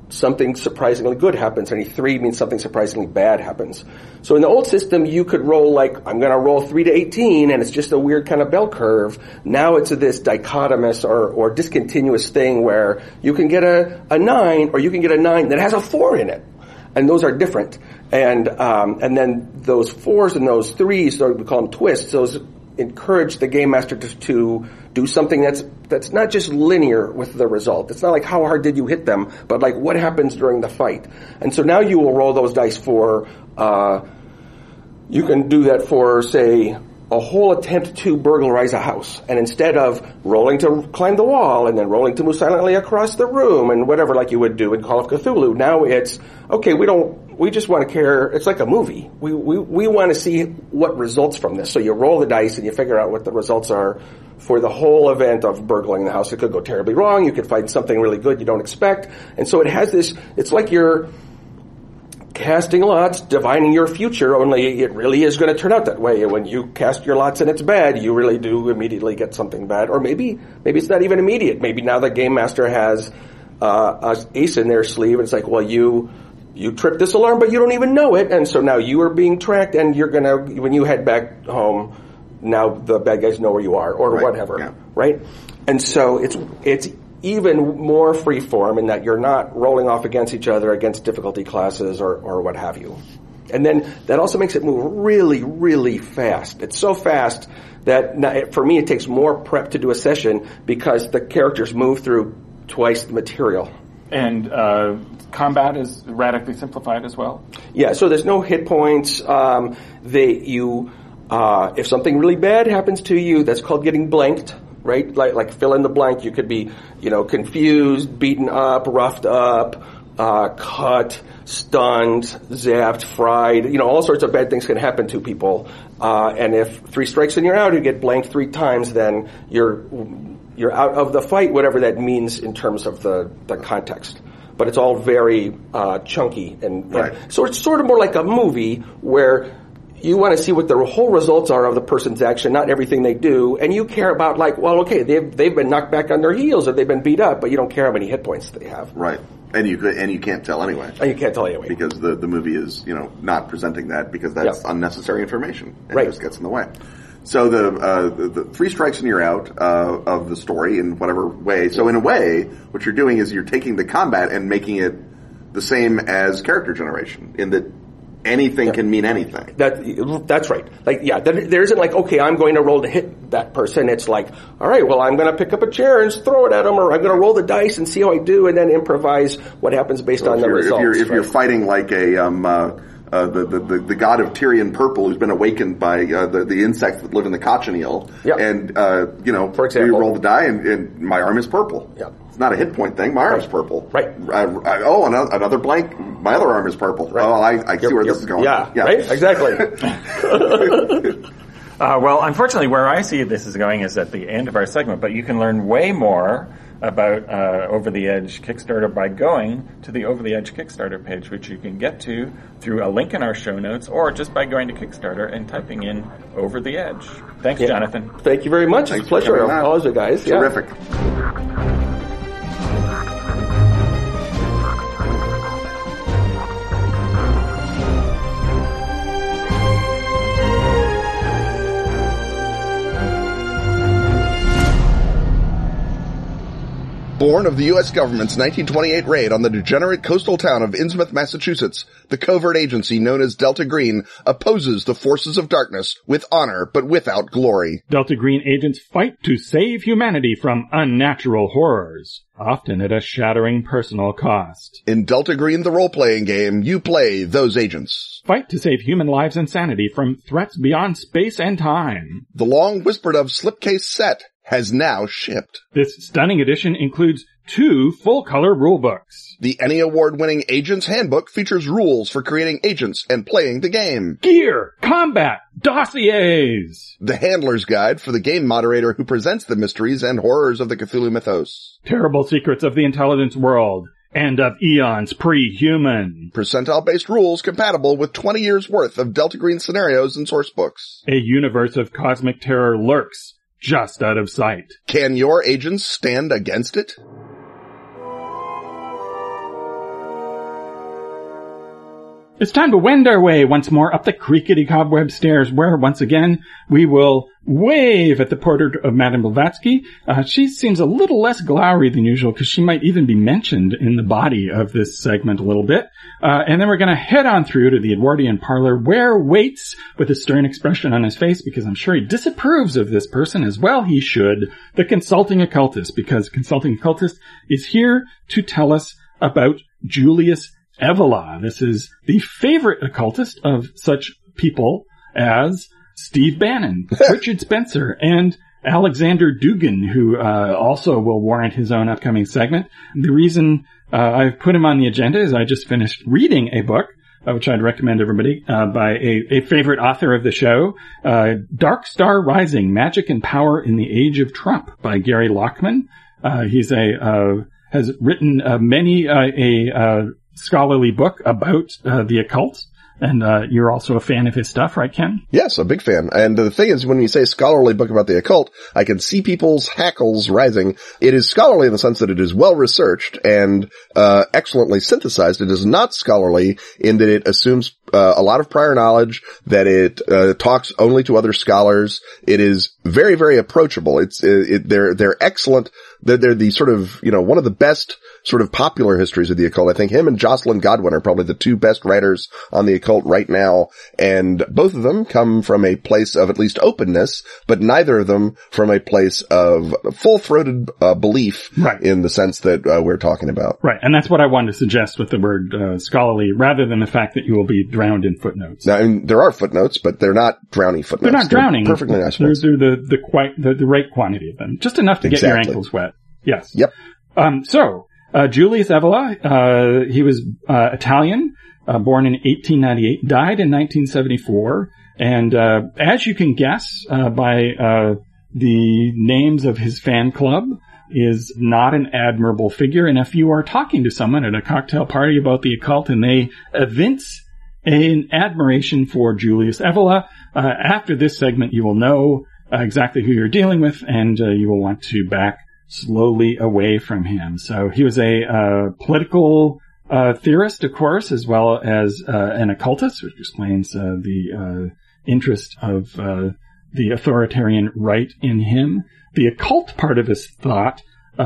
something surprisingly good happens. Any three means something surprisingly bad happens. So in the old system, you could roll like, I'm gonna roll three to 18 and it's just a weird kind of bell curve. Now it's this dichotomous or, or discontinuous thing where you can get a, a nine or you can get a nine that has a four in it. And those are different. And, um, and then those fours and those threes, or we call them twists, those encourage the game master to, to do something that's that's not just linear with the result. It's not like how hard did you hit them, but like what happens during the fight. And so now you will roll those dice for. Uh, you can do that for say a whole attempt to burglarize a house, and instead of rolling to climb the wall and then rolling to move silently across the room and whatever like you would do in Call of Cthulhu, now it's okay. We don't we just want to care. It's like a movie. We, we, we want to see what results from this. So you roll the dice and you figure out what the results are for the whole event of burgling the house. It could go terribly wrong. You could find something really good you don't expect. And so it has this, it's like you're casting lots, divining your future, only it really is going to turn out that way. When you cast your lots and it's bad, you really do immediately get something bad. Or maybe, maybe it's not even immediate. Maybe now the game master has, uh, a ace in their sleeve and it's like, well, you, you tripped this alarm, but you don't even know it, and so now you are being tracked, and you're gonna, when you head back home, now the bad guys know where you are, or Right, whatever, yeah. right? And so it's, it's even more freeform in that you're not rolling off against each other, against difficulty classes, or, or what have you. And then that also makes it move really, really fast. It's so fast that now, for me it takes more prep to do a session because the characters move through twice the material. And uh, combat is radically simplified as well. Yeah, so there's no hit points. Um, they you uh, if something really bad happens to you, that's called getting blanked, right? Like like fill in the blank. You could be you know confused, beaten up, roughed up, uh, cut, stunned, zapped, fried. You know all sorts of bad things can happen to people. Uh, and if three strikes and you're out, you get blanked three times, then you're you're out of the fight, whatever that means in terms of the, the context. But it's all very uh, chunky, and, and so it's sort of more like a movie where you want to see what the whole results are of the person's action, not everything they do, and you care about like, well, okay, they've they've been knocked back on their heels or they've been beat up, but you don't care how many hit points they have, Right. And you could, and you can't tell anyway. and you can't tell anyway. Because the, the movie is, you know, not presenting that because that's Yeah. unnecessary information. It Right. just gets in the way. So the, uh, the, the three strikes and you're out, uh, of the story in whatever way. So in a way, what you're doing is you're taking the combat and making it the same as character generation in that anything can mean anything. That that's right. Like yeah, there, there isn't like okay, I'm going to roll to hit that person. It's like all right, well, I'm going to pick up a chair and throw it at them, or I'm going to roll the dice and see how I do, and then improvise what happens based on the you're, if results. you're, if you're fighting like a, um, uh, uh, the, the, the, the god of Tyrian purple who's been awakened by uh, the, the insects that live in the cochineal. Yeah. And, uh, you know, For example. we roll the die and, and my arm is purple. Yeah. It's not a hit point thing. My arm's purple. Right. Uh, uh, oh, another, another blank. My other arm is purple. Oh, I, I see where You're- this is going. Yeah, right. Exactly. Uh, well, unfortunately, where I see this is going is at the end of our segment, but you can learn way more about uh, Over the Edge Kickstarter by going to the Over the Edge Kickstarter page, which you can get to through a link in our show notes or just by going to Kickstarter and typing in Over the Edge. Thanks, Jonathan. Thank you very much. Thanks it's a for pleasure. coming on. Always, guys. Yeah. Born of the U.S. government's 1928 raid on the degenerate coastal town of Innsmouth, Massachusetts, the covert agency known as Delta Green opposes the forces of darkness with honor but without glory. Delta Green agents fight to save humanity from unnatural horrors, often at a shattering personal cost. In Delta Green the role-playing game, you play those agents. Fight to save human lives and sanity from threats beyond space and time. The long whispered of slipcase set has now shipped. This stunning edition includes two full-color rulebooks. The Emmy Award-winning Agent's Handbook features rules for creating agents and playing the game. Gear, combat, dossiers, The Handler's Guide for the game moderator who presents the mysteries and horrors of the Cthulhu mythos. terrible secrets of the intelligence world, and of eons pre-human. Percentile-based rules compatible with 20 years worth of Delta Green scenarios and source books. A universe of cosmic terror lurks just out of sight. Can your agents stand against it? It's time to wend our way once more up the creakety cobweb stairs where once again we will wave at the portrait of Madame Blavatsky. Uh, she seems a little less glowery than usual because she might even be mentioned in the body of this segment a little bit. Uh, and then we're going to head on through to the Edwardian parlor where waits with a stern expression on his face because I'm sure he disapproves of this person as well he should, the consulting occultist because consulting occultist is here to tell us about Julius Evola. This is the favorite occultist of such people as Steve Bannon, Richard Spencer, and Alexander Dugin, who uh, also will warrant his own upcoming segment. The reason uh, I've put him on the agenda is I just finished reading a book uh, which I'd recommend everybody, uh, by a, a, favorite author of the show, uh, Dark Star Rising, Magic and Power in the Age of Trump by Gary Lachman. Uh, he's a, uh, has written many a scholarly book about the occult. And uh, you're also a fan of his stuff, right, Ken? Yes, a big fan. And the thing is, when you say scholarly book about the occult, I can see people's hackles rising. It is scholarly in the sense that it is well researched and uh, excellently synthesized. It is not scholarly in that it assumes uh, a lot of prior knowledge, that it uh, talks only to other scholars. It is very, very approachable. It's it, it, they're they're excellent. They're, they're the sort of you know one of the best sort of popular histories of the occult. I think him and Joscelyn Godwin are probably the two best writers on the occult right now, and both of them come from a place of at least openness, but neither of them from a place of full-throated uh, belief right. in the sense that uh, we're talking about. Right, and that's what I wanted to suggest with the word uh, scholarly, rather than the fact that you will be drowned in footnotes. Now, I mean, there are footnotes, but they're not drowning footnotes. They're not drowning. They're perfectly nice. They're, they're the the quite the, the right quantity of them, just enough to exactly. get your ankles wet. Yes. Yep. Um, so uh, Julius Evola, uh, he was uh, Italian, uh, born in 1898, died in 1974, and uh, as you can guess uh, by the names of his fan club, is not an admirable figure. And if you are talking to someone at a cocktail party about the occult and they evince an admiration for Julius Evola, after this segment you will know exactly who you're dealing with, and you will want to back slowly away from him. So he was a uh, political uh, theorist, of course, as well as uh, an occultist, which explains uh, the uh, interest of uh, the authoritarian right in him. The occult part of his thought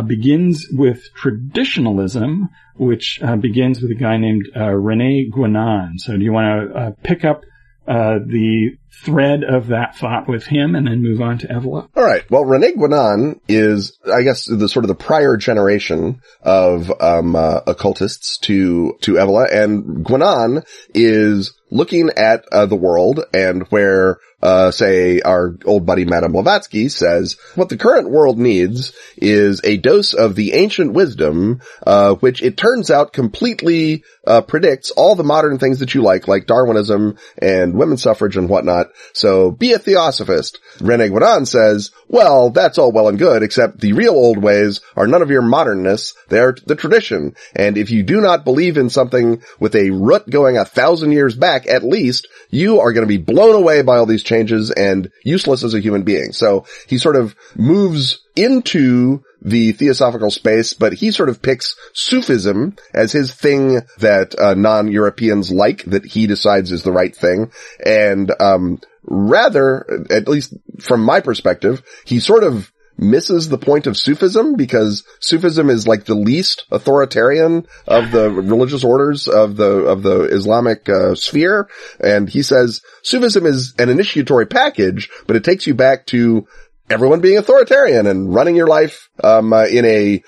begins with traditionalism, which begins with a guy named Rene Guénon. So do you want to pick up uh, the thread of that thought with him and then move on to Evola? All right. Well, Rene Guénon is, I guess, the sort of the prior generation of um, uh, occultists to to Evola, and Guénon is looking at uh, the world and where uh, say our old buddy Madame Blavatsky says, what the current world needs is a dose of the ancient wisdom, uh, which it turns out completely uh, predicts all the modern things that you like, like Darwinism and women's suffrage and whatnot. So be a theosophist. Rene Guénon says, well, that's all well and good, except the real old ways are none of your modernness. They are the tradition. And if you do not believe in something with a root going a thousand years back, at least, you are going to be blown away by all these changes and useless as a human being. So he sort of moves into the theosophical space, but he sort of picks Sufism as his thing that uh, non-Europeans like, that he decides is the right thing. And um, rather, at least from my perspective, he sort of misses the point of Sufism because Sufism is like the least authoritarian of the religious orders of the of the Islamic uh, sphere, and he says Sufism is an initiatory package, but it takes you back to everyone being authoritarian and running your life um, uh, in a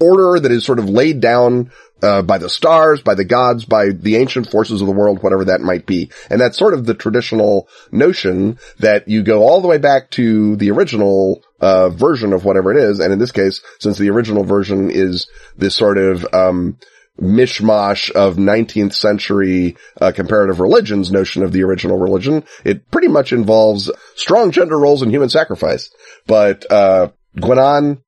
order that is sort of laid down uh, by the stars, by the gods, by the ancient forces of the world, whatever that might be. And that's sort of the traditional notion that you go all the way back to the original uh, version of whatever it is. And in this case, since the original version is this sort of um, mishmash of 19th century uh, comparative religions notion of the original religion, it pretty much involves strong gender roles and human sacrifice. But uh, Guénon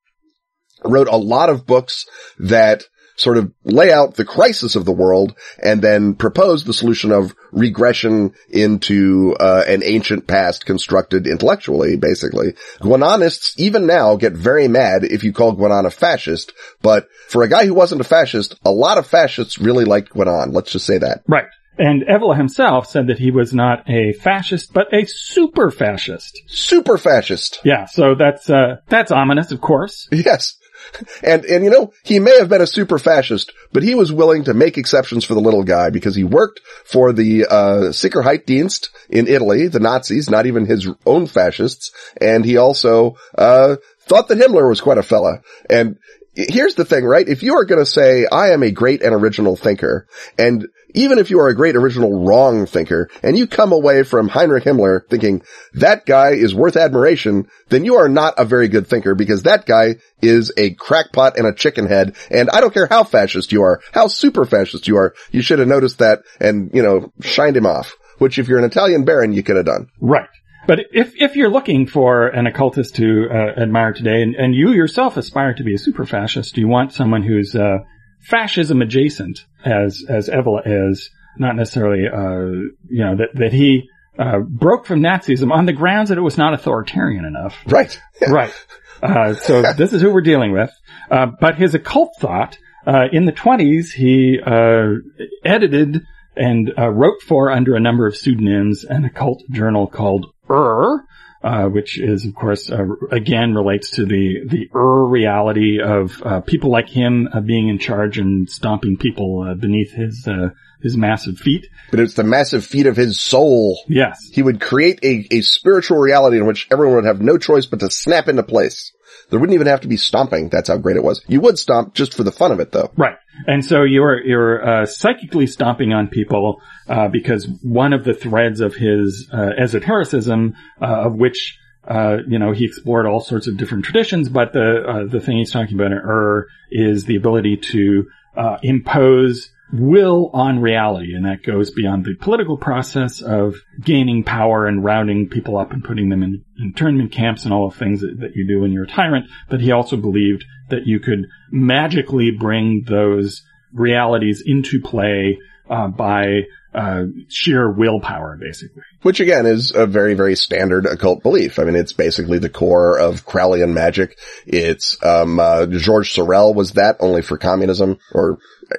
wrote a lot of books that sort of lay out the crisis of the world and then propose the solution of regression into uh, an ancient past constructed intellectually, basically. Guénonists, even now, get very mad if you call Guénon a fascist, but for a guy who wasn't a fascist, a lot of fascists really liked Guénon. Let's just say that. Right. And Evola himself said that he was not a fascist, but a super fascist. Super fascist. Yeah, so that's uh, that's ominous, of course. Yes. And, and you know, he may have been a super fascist, but he was willing to make exceptions for the little guy because he worked for the, uh, Sicherheitsdienst in Italy, the Nazis, not even his own fascists. And he also, uh, thought that Himmler was quite a fella. And here's the thing, right? If you are going to say, I am a great and original thinker, and even if you are a great original wrong thinker and you come away from Heinrich Himmler thinking that guy is worth admiration, then you are not a very good thinker because that guy is a crackpot and a chicken head. And I don't care how fascist you are, how super fascist you are, you should have noticed that and, you know, shined him off, which if you're an Italian baron, you could have done. Right. But if, if you're looking for an occultist to uh, admire today, and, and you yourself aspire to be a super fascist, do you want someone who's uh, fascism adjacent, as as Evola is, not necessarily, uh, you know, that that he uh, broke from Nazism on the grounds that it was not authoritarian enough. Right. Right. Uh, so this is who we're dealing with. Uh, but his occult thought, uh, in the 20s, he uh, edited and uh, wrote for under a number of pseudonyms an occult journal called Ur, uh, which is, of course, uh, again relates to the the Ur reality of uh, people like him uh, being in charge and stomping people uh, beneath his uh, his massive feet. But it's the massive feet of his soul. Yes, He would create a, a spiritual reality in which everyone would have no choice but to snap into place. There wouldn't even have to be stomping. That's how great it was. You would stomp just for the fun of it though. right. And so you're you're uh, psychically stomping on people uh, because one of the threads of his uh, esotericism, uh, of which uh, you know he explored all sorts of different traditions, but the uh, the thing he's talking about in Ur is the ability to uh, impose will on reality, and that goes beyond the political process of gaining power and rounding people up and putting them in internment camps and all the things that, that you do when you're a tyrant. But he also believed that you could magically bring those realities into play uh, by uh, sheer willpower, basically. Which again is a very, very standard occult belief. I mean, it's basically the core of Crowleyan magic. It's, um, uh, George Sorel was that only for communism or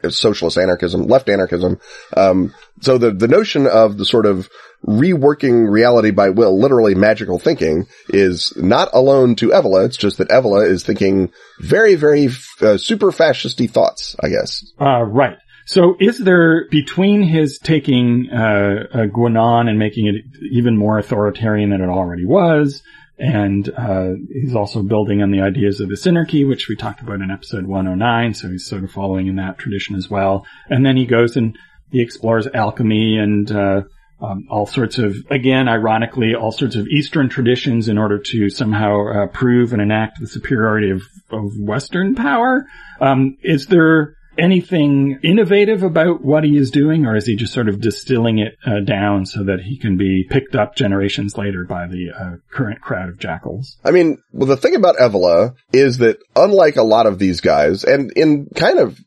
socialist anarchism, left anarchism. Um, so the, the notion of the sort of reworking reality by will, literally magical thinking is not alone to Evola. It's just that Evola is thinking very, very, uh, super fascisty thoughts, I guess. Uh, right. So is there, between his taking, uh, uh, and making it even more authoritarian than it already was, and, uh, he's also building on the ideas of the Synarchy, which we talked about in episode 109, so he's sort of following in that tradition as well. And then he goes and he explores alchemy and, uh, um, all sorts of, again, ironically, all sorts of Eastern traditions in order to somehow uh, prove and enact the superiority of, of Western power. Um, is there anything innovative about what he is doing, or is he just sort of distilling it uh, down so that he can be picked up generations later by the uh, current crowd of jackals? I mean, well, the thing about Evola is that unlike a lot of these guys, and in kind of,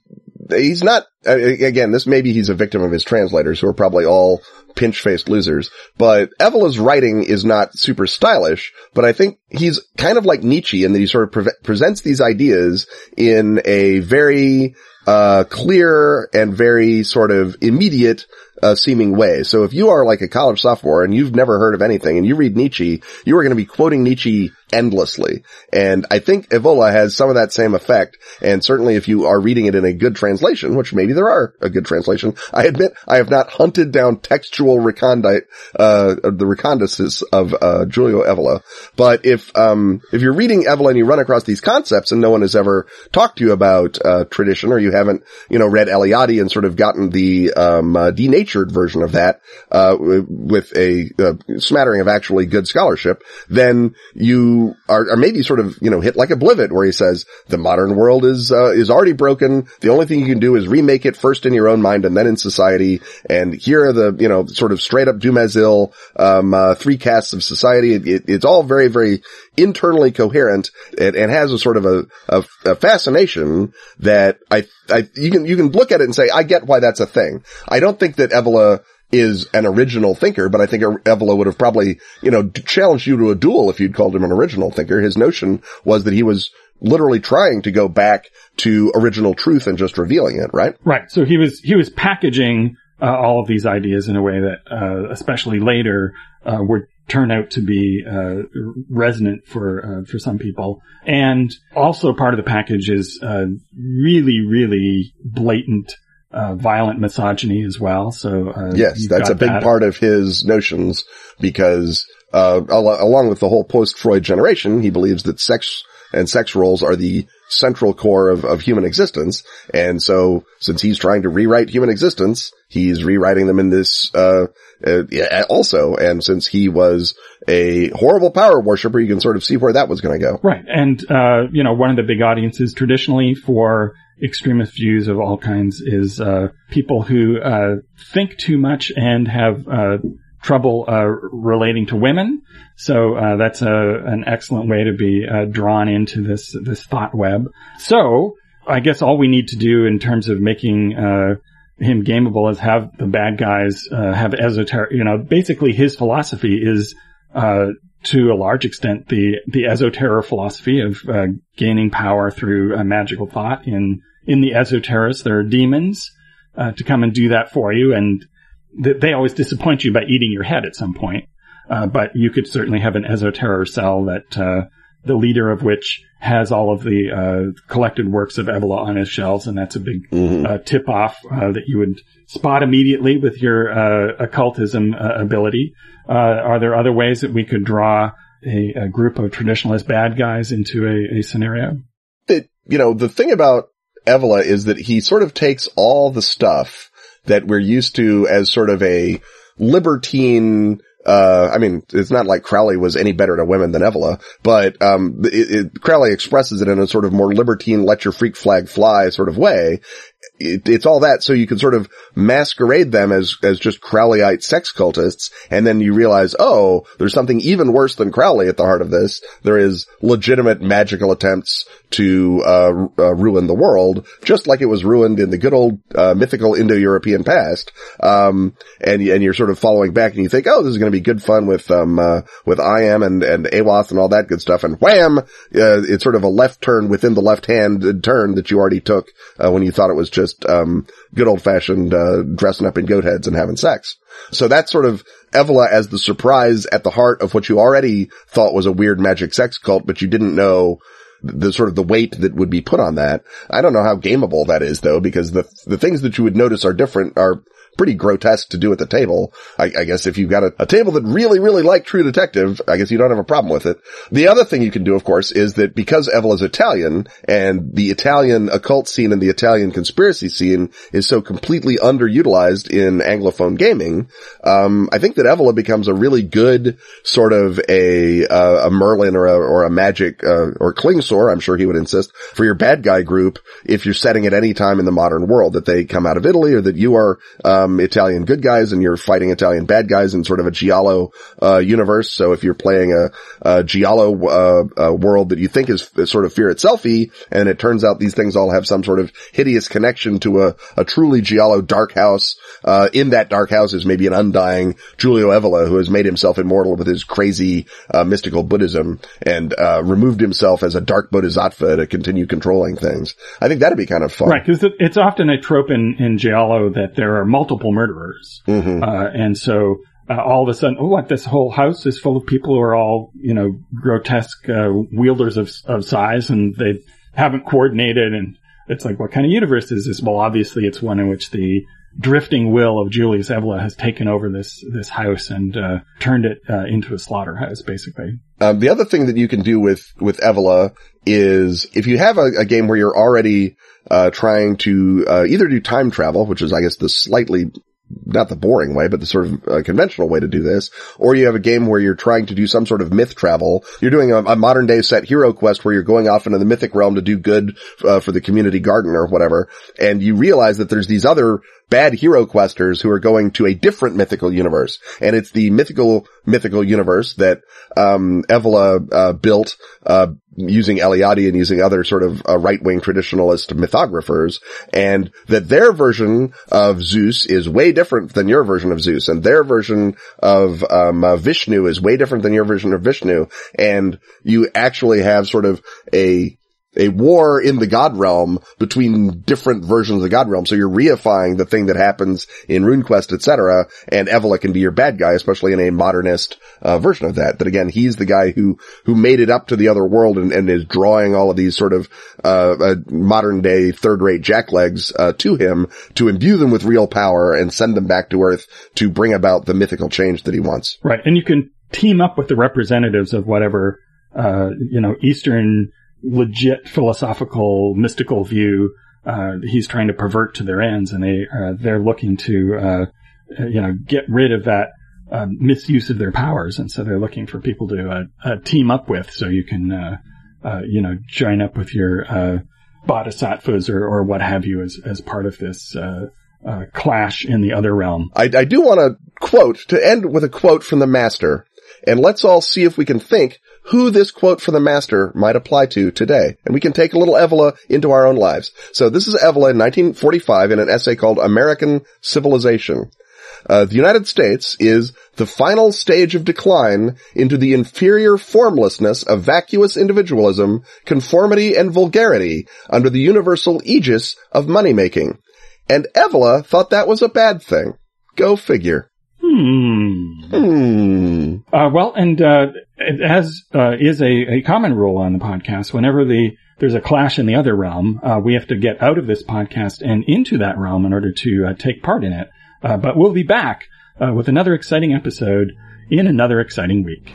he's not, uh, again, this maybe he's a victim of his translators who are probably all pinch-faced losers, but Evola's writing is not super stylish, but I think he's kind of like Nietzsche in that he sort of pre- presents these ideas in a very, uh, clear and very sort of immediate uh, seeming way. So if you are like a college sophomore and you've never heard of anything and you read Nietzsche, you are going to be quoting Nietzsche endlessly. And I think Evola has some of that same effect. And certainly if you are reading it in a good translation, which maybe there are a good translation, I admit I have not hunted down textual recondite, uh, the recondices of, uh, Giulio Evola. But if, um, if you're reading Evola and you run across these concepts and no one has ever talked to you about, uh, tradition or you haven't, you know, read Eliade and sort of gotten the, um, uh, denatured version of that, uh, with a, a smattering of actually good scholarship, then you are, are, maybe sort of, you know, hit like a blivet where he says the modern world is, uh, is already broken. The only thing you can do is remake it first in your own mind and then in society. And here are the, you know, sort of straight up Dumézil, um, uh, three castes of society. It, it, it's all very, very internally coherent and, and has a sort of a, a, a fascination that I, I, you can, you can look at it and say, I get why that's a thing. I don't think that Evola is an original thinker, but I think Evola would have probably, you know, challenged you to a duel if you'd called him an original thinker. His notion was that he was literally trying to go back to original truth and just revealing it, right? Right. So he was, he was packaging uh, all of these ideas in a way that, uh, especially later, uh, would turn out to be uh, resonant for uh, for some people. And also part of the package is uh, really, really blatant. Violent misogyny as well. So yes, that's a big that. part of his notions because along with the whole post-Freud generation, he believes that sex and sex roles are the central core of, of human existence. And so since he's trying to rewrite human existence, he's rewriting them in this, uh, uh, also. And since he was a horrible power worshiper, you can sort of see where that was going to go. Right. And, uh, you know, one of the big audiences traditionally for extremist views of all kinds is, uh, people who, uh, think too much and have, uh, trouble uh, relating to women. So uh, that's a, an excellent way to be uh, drawn into this this thought web. So I guess all we need to do in terms of making uh, him gameable is have the bad guys uh, have esoteric. You know, basically his philosophy is. Uh, to a large extent, the the esoteric philosophy of gaining power through magical thought. In in the esoterics, there are demons to come and do that for you, and they always disappoint you by eating your head at some point. Uh, but you could certainly have an esoteric cell that uh, the leader of which has all of the uh, collected works of Evola on his shelves, and that's a big mm-hmm. Uh, tip off uh, that you would spot immediately with your uh, occultism ability. are there other ways that we could draw a, a group of traditionalist bad guys into a, a scenario? It, you know, the thing about Evola is that he sort of takes all the stuff that we're used to as sort of a libertine uh, I mean, it's not like Crowley was any better to women than Evola, but, um, it, it, Crowley expresses it in a sort of more libertine, let your freak flag fly sort of way it, it's all that so you can sort of masquerade them as, as just Crowleyite sex cultists. And then you realize, oh, there's something even worse than Crowley at the heart of this. There is legitimate magical attempts to, uh, uh, ruin the world, just like it was ruined in the good old, uh, mythical Indo-European past. Um, and, and you're sort of following back and you think, oh, this is going to be good fun with, um, uh, with I am and, and Awath and all that good stuff. And wham, uh, it's sort of a left turn within the left hand turn that you already took, uh, when you thought it was just um, good old fashioned uh, dressing up in goat heads and having sex. So that's sort of Evola as the surprise at the heart of what you already thought was a weird magic sex cult, but you didn't know the sort of the weight that would be put on that. I don't know how gameable that is though, because the the things that you would notice are different are pretty grotesque to do at the table. I, I guess if you've got a, a, table that really, really like True Detective, I guess you don't have a problem with it. The other thing you can do, of course, is that because Evola is Italian and the Italian occult scene and the Italian conspiracy scene is so completely underutilized in Anglophone gaming, um, I think that Evola becomes a really good sort of a, uh, a Merlin or a, or a magic, uh, or Klingsor, I'm sure he would insist, for your bad guy group if you're setting at any time in the modern world that they come out of Italy or that you are, um, um, Italian good guys and you're fighting Italian bad guys in sort of a Giallo, uh, universe. So if you're playing a, a Giallo, uh, world that you think is, is sort of fear itselfy, and it turns out these things all have some sort of hideous connection to a, a truly Giallo dark house, uh, in that dark house is maybe an undying Giulio Evola who has made himself immortal with his crazy, uh, mystical Buddhism and, uh, removed himself as a dark bodhisattva to continue controlling things. I think that'd be kind of fun. Right. Cause it's often a trope in, in Giallo that there are multiple multiple murderers. Mm-hmm. Uh, and so uh, all of a sudden, oh, what, this whole house is full of people who are all, you know, grotesque uh, wielders of, of size and they haven't coordinated. And it's like, what kind of universe is this? Well, obviously it's one in which the drifting will of Julius Evola has taken over this this house and uh, turned it uh, into a slaughterhouse, basically. Um, the other thing that you can do with with Evola is if you have a, a game where you're already uh, trying to uh, either do time travel, which is I guess the slightly not the boring way, but the sort of uh, conventional way to do this, or you have a game where you're trying to do some sort of myth travel. You're doing a, a modern day set hero quest where you're going off into the mythic realm to do good uh, for the community garden or whatever, and you realize that there's these other bad hero questers who are going to a different mythical universe. And it's the mythical, mythical universe that, um, Evola, uh, built, uh, using Eliade and using other sort of uh, right-wing traditionalist mythographers, and that their version of Zeus is way different than your version of Zeus, and their version of um, uh, Vishnu is way different than your version of Vishnu, and you actually have sort of a a war in the god realm between different versions of the god realm. So you're reifying the thing that happens in RuneQuest, etc. And Evola can be your bad guy, especially in a modernist uh, version of that. That again, he's the guy who who made it up to the other world and, and is drawing all of these sort of uh, uh, modern day third rate jacklegs uh, to him to imbue them with real power and send them back to Earth to bring about the mythical change that he wants. Right, and you can team up with the representatives of whatever uh, you know Eastern legit philosophical, mystical view. Uh, he's trying to pervert to their ends, and they uh, they're looking to uh, you know get rid of that uh, misuse of their powers, and so they're looking for people to uh, uh, team up with, so you can uh, you know join up with your uh, bodhisattvas or, or what have you as as part of this clash in the other realm. I, I do want to quote, to end with a quote from the master. And let's all see if we can think who this quote from the master might apply to today. And we can take a little Evola into our own lives. So this is Evola in 1945 in an essay called American Civilization. Uh, the United States is the final stage of decline into the inferior formlessness of vacuous individualism, conformity, and vulgarity under the universal aegis of money-making. And Evola thought that was a bad thing. Go figure. Hmm. Hmm. Uh, well, and uh, as uh, is a, a common rule on the podcast, whenever the there's a clash in the other realm, uh, we have to get out of this podcast and into that realm in order to uh, take part in it. Uh, but we'll be back uh, with another exciting episode in another exciting week.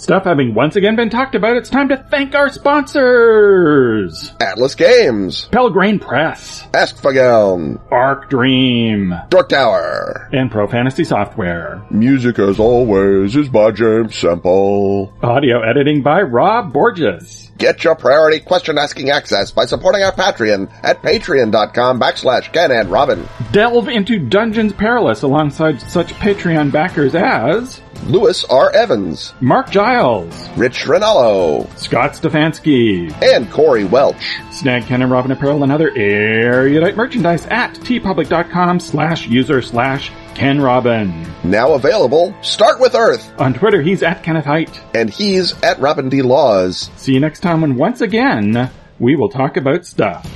Stuff having once again been talked about, it's time to thank our sponsors! Atlas Games. Pelgrane Press, Ask Askfageln. Arc Dream, Dork Tower. and Pro Fantasy Software. Music as always is by James Semple. Audio editing by Rob Borges. Get your priority question asking access by supporting our Patreon at patreon.com backslash Ken and Robin. Delve into Dungeons Perilous alongside such Patreon backers as Lewis R. Evans, Mark Giles, Rich Rinaldo, Scott Stefanski, and Corey Welch. Snag Ken and Robin Apparel and other erudite merchandise at teepublic.com slash user slash Ken Robin. Now available, Start with Earth, On Twitter, he's at Kenneth Hite. and he's at Robin D. Laws. See you next time when once again, we will talk about stuff.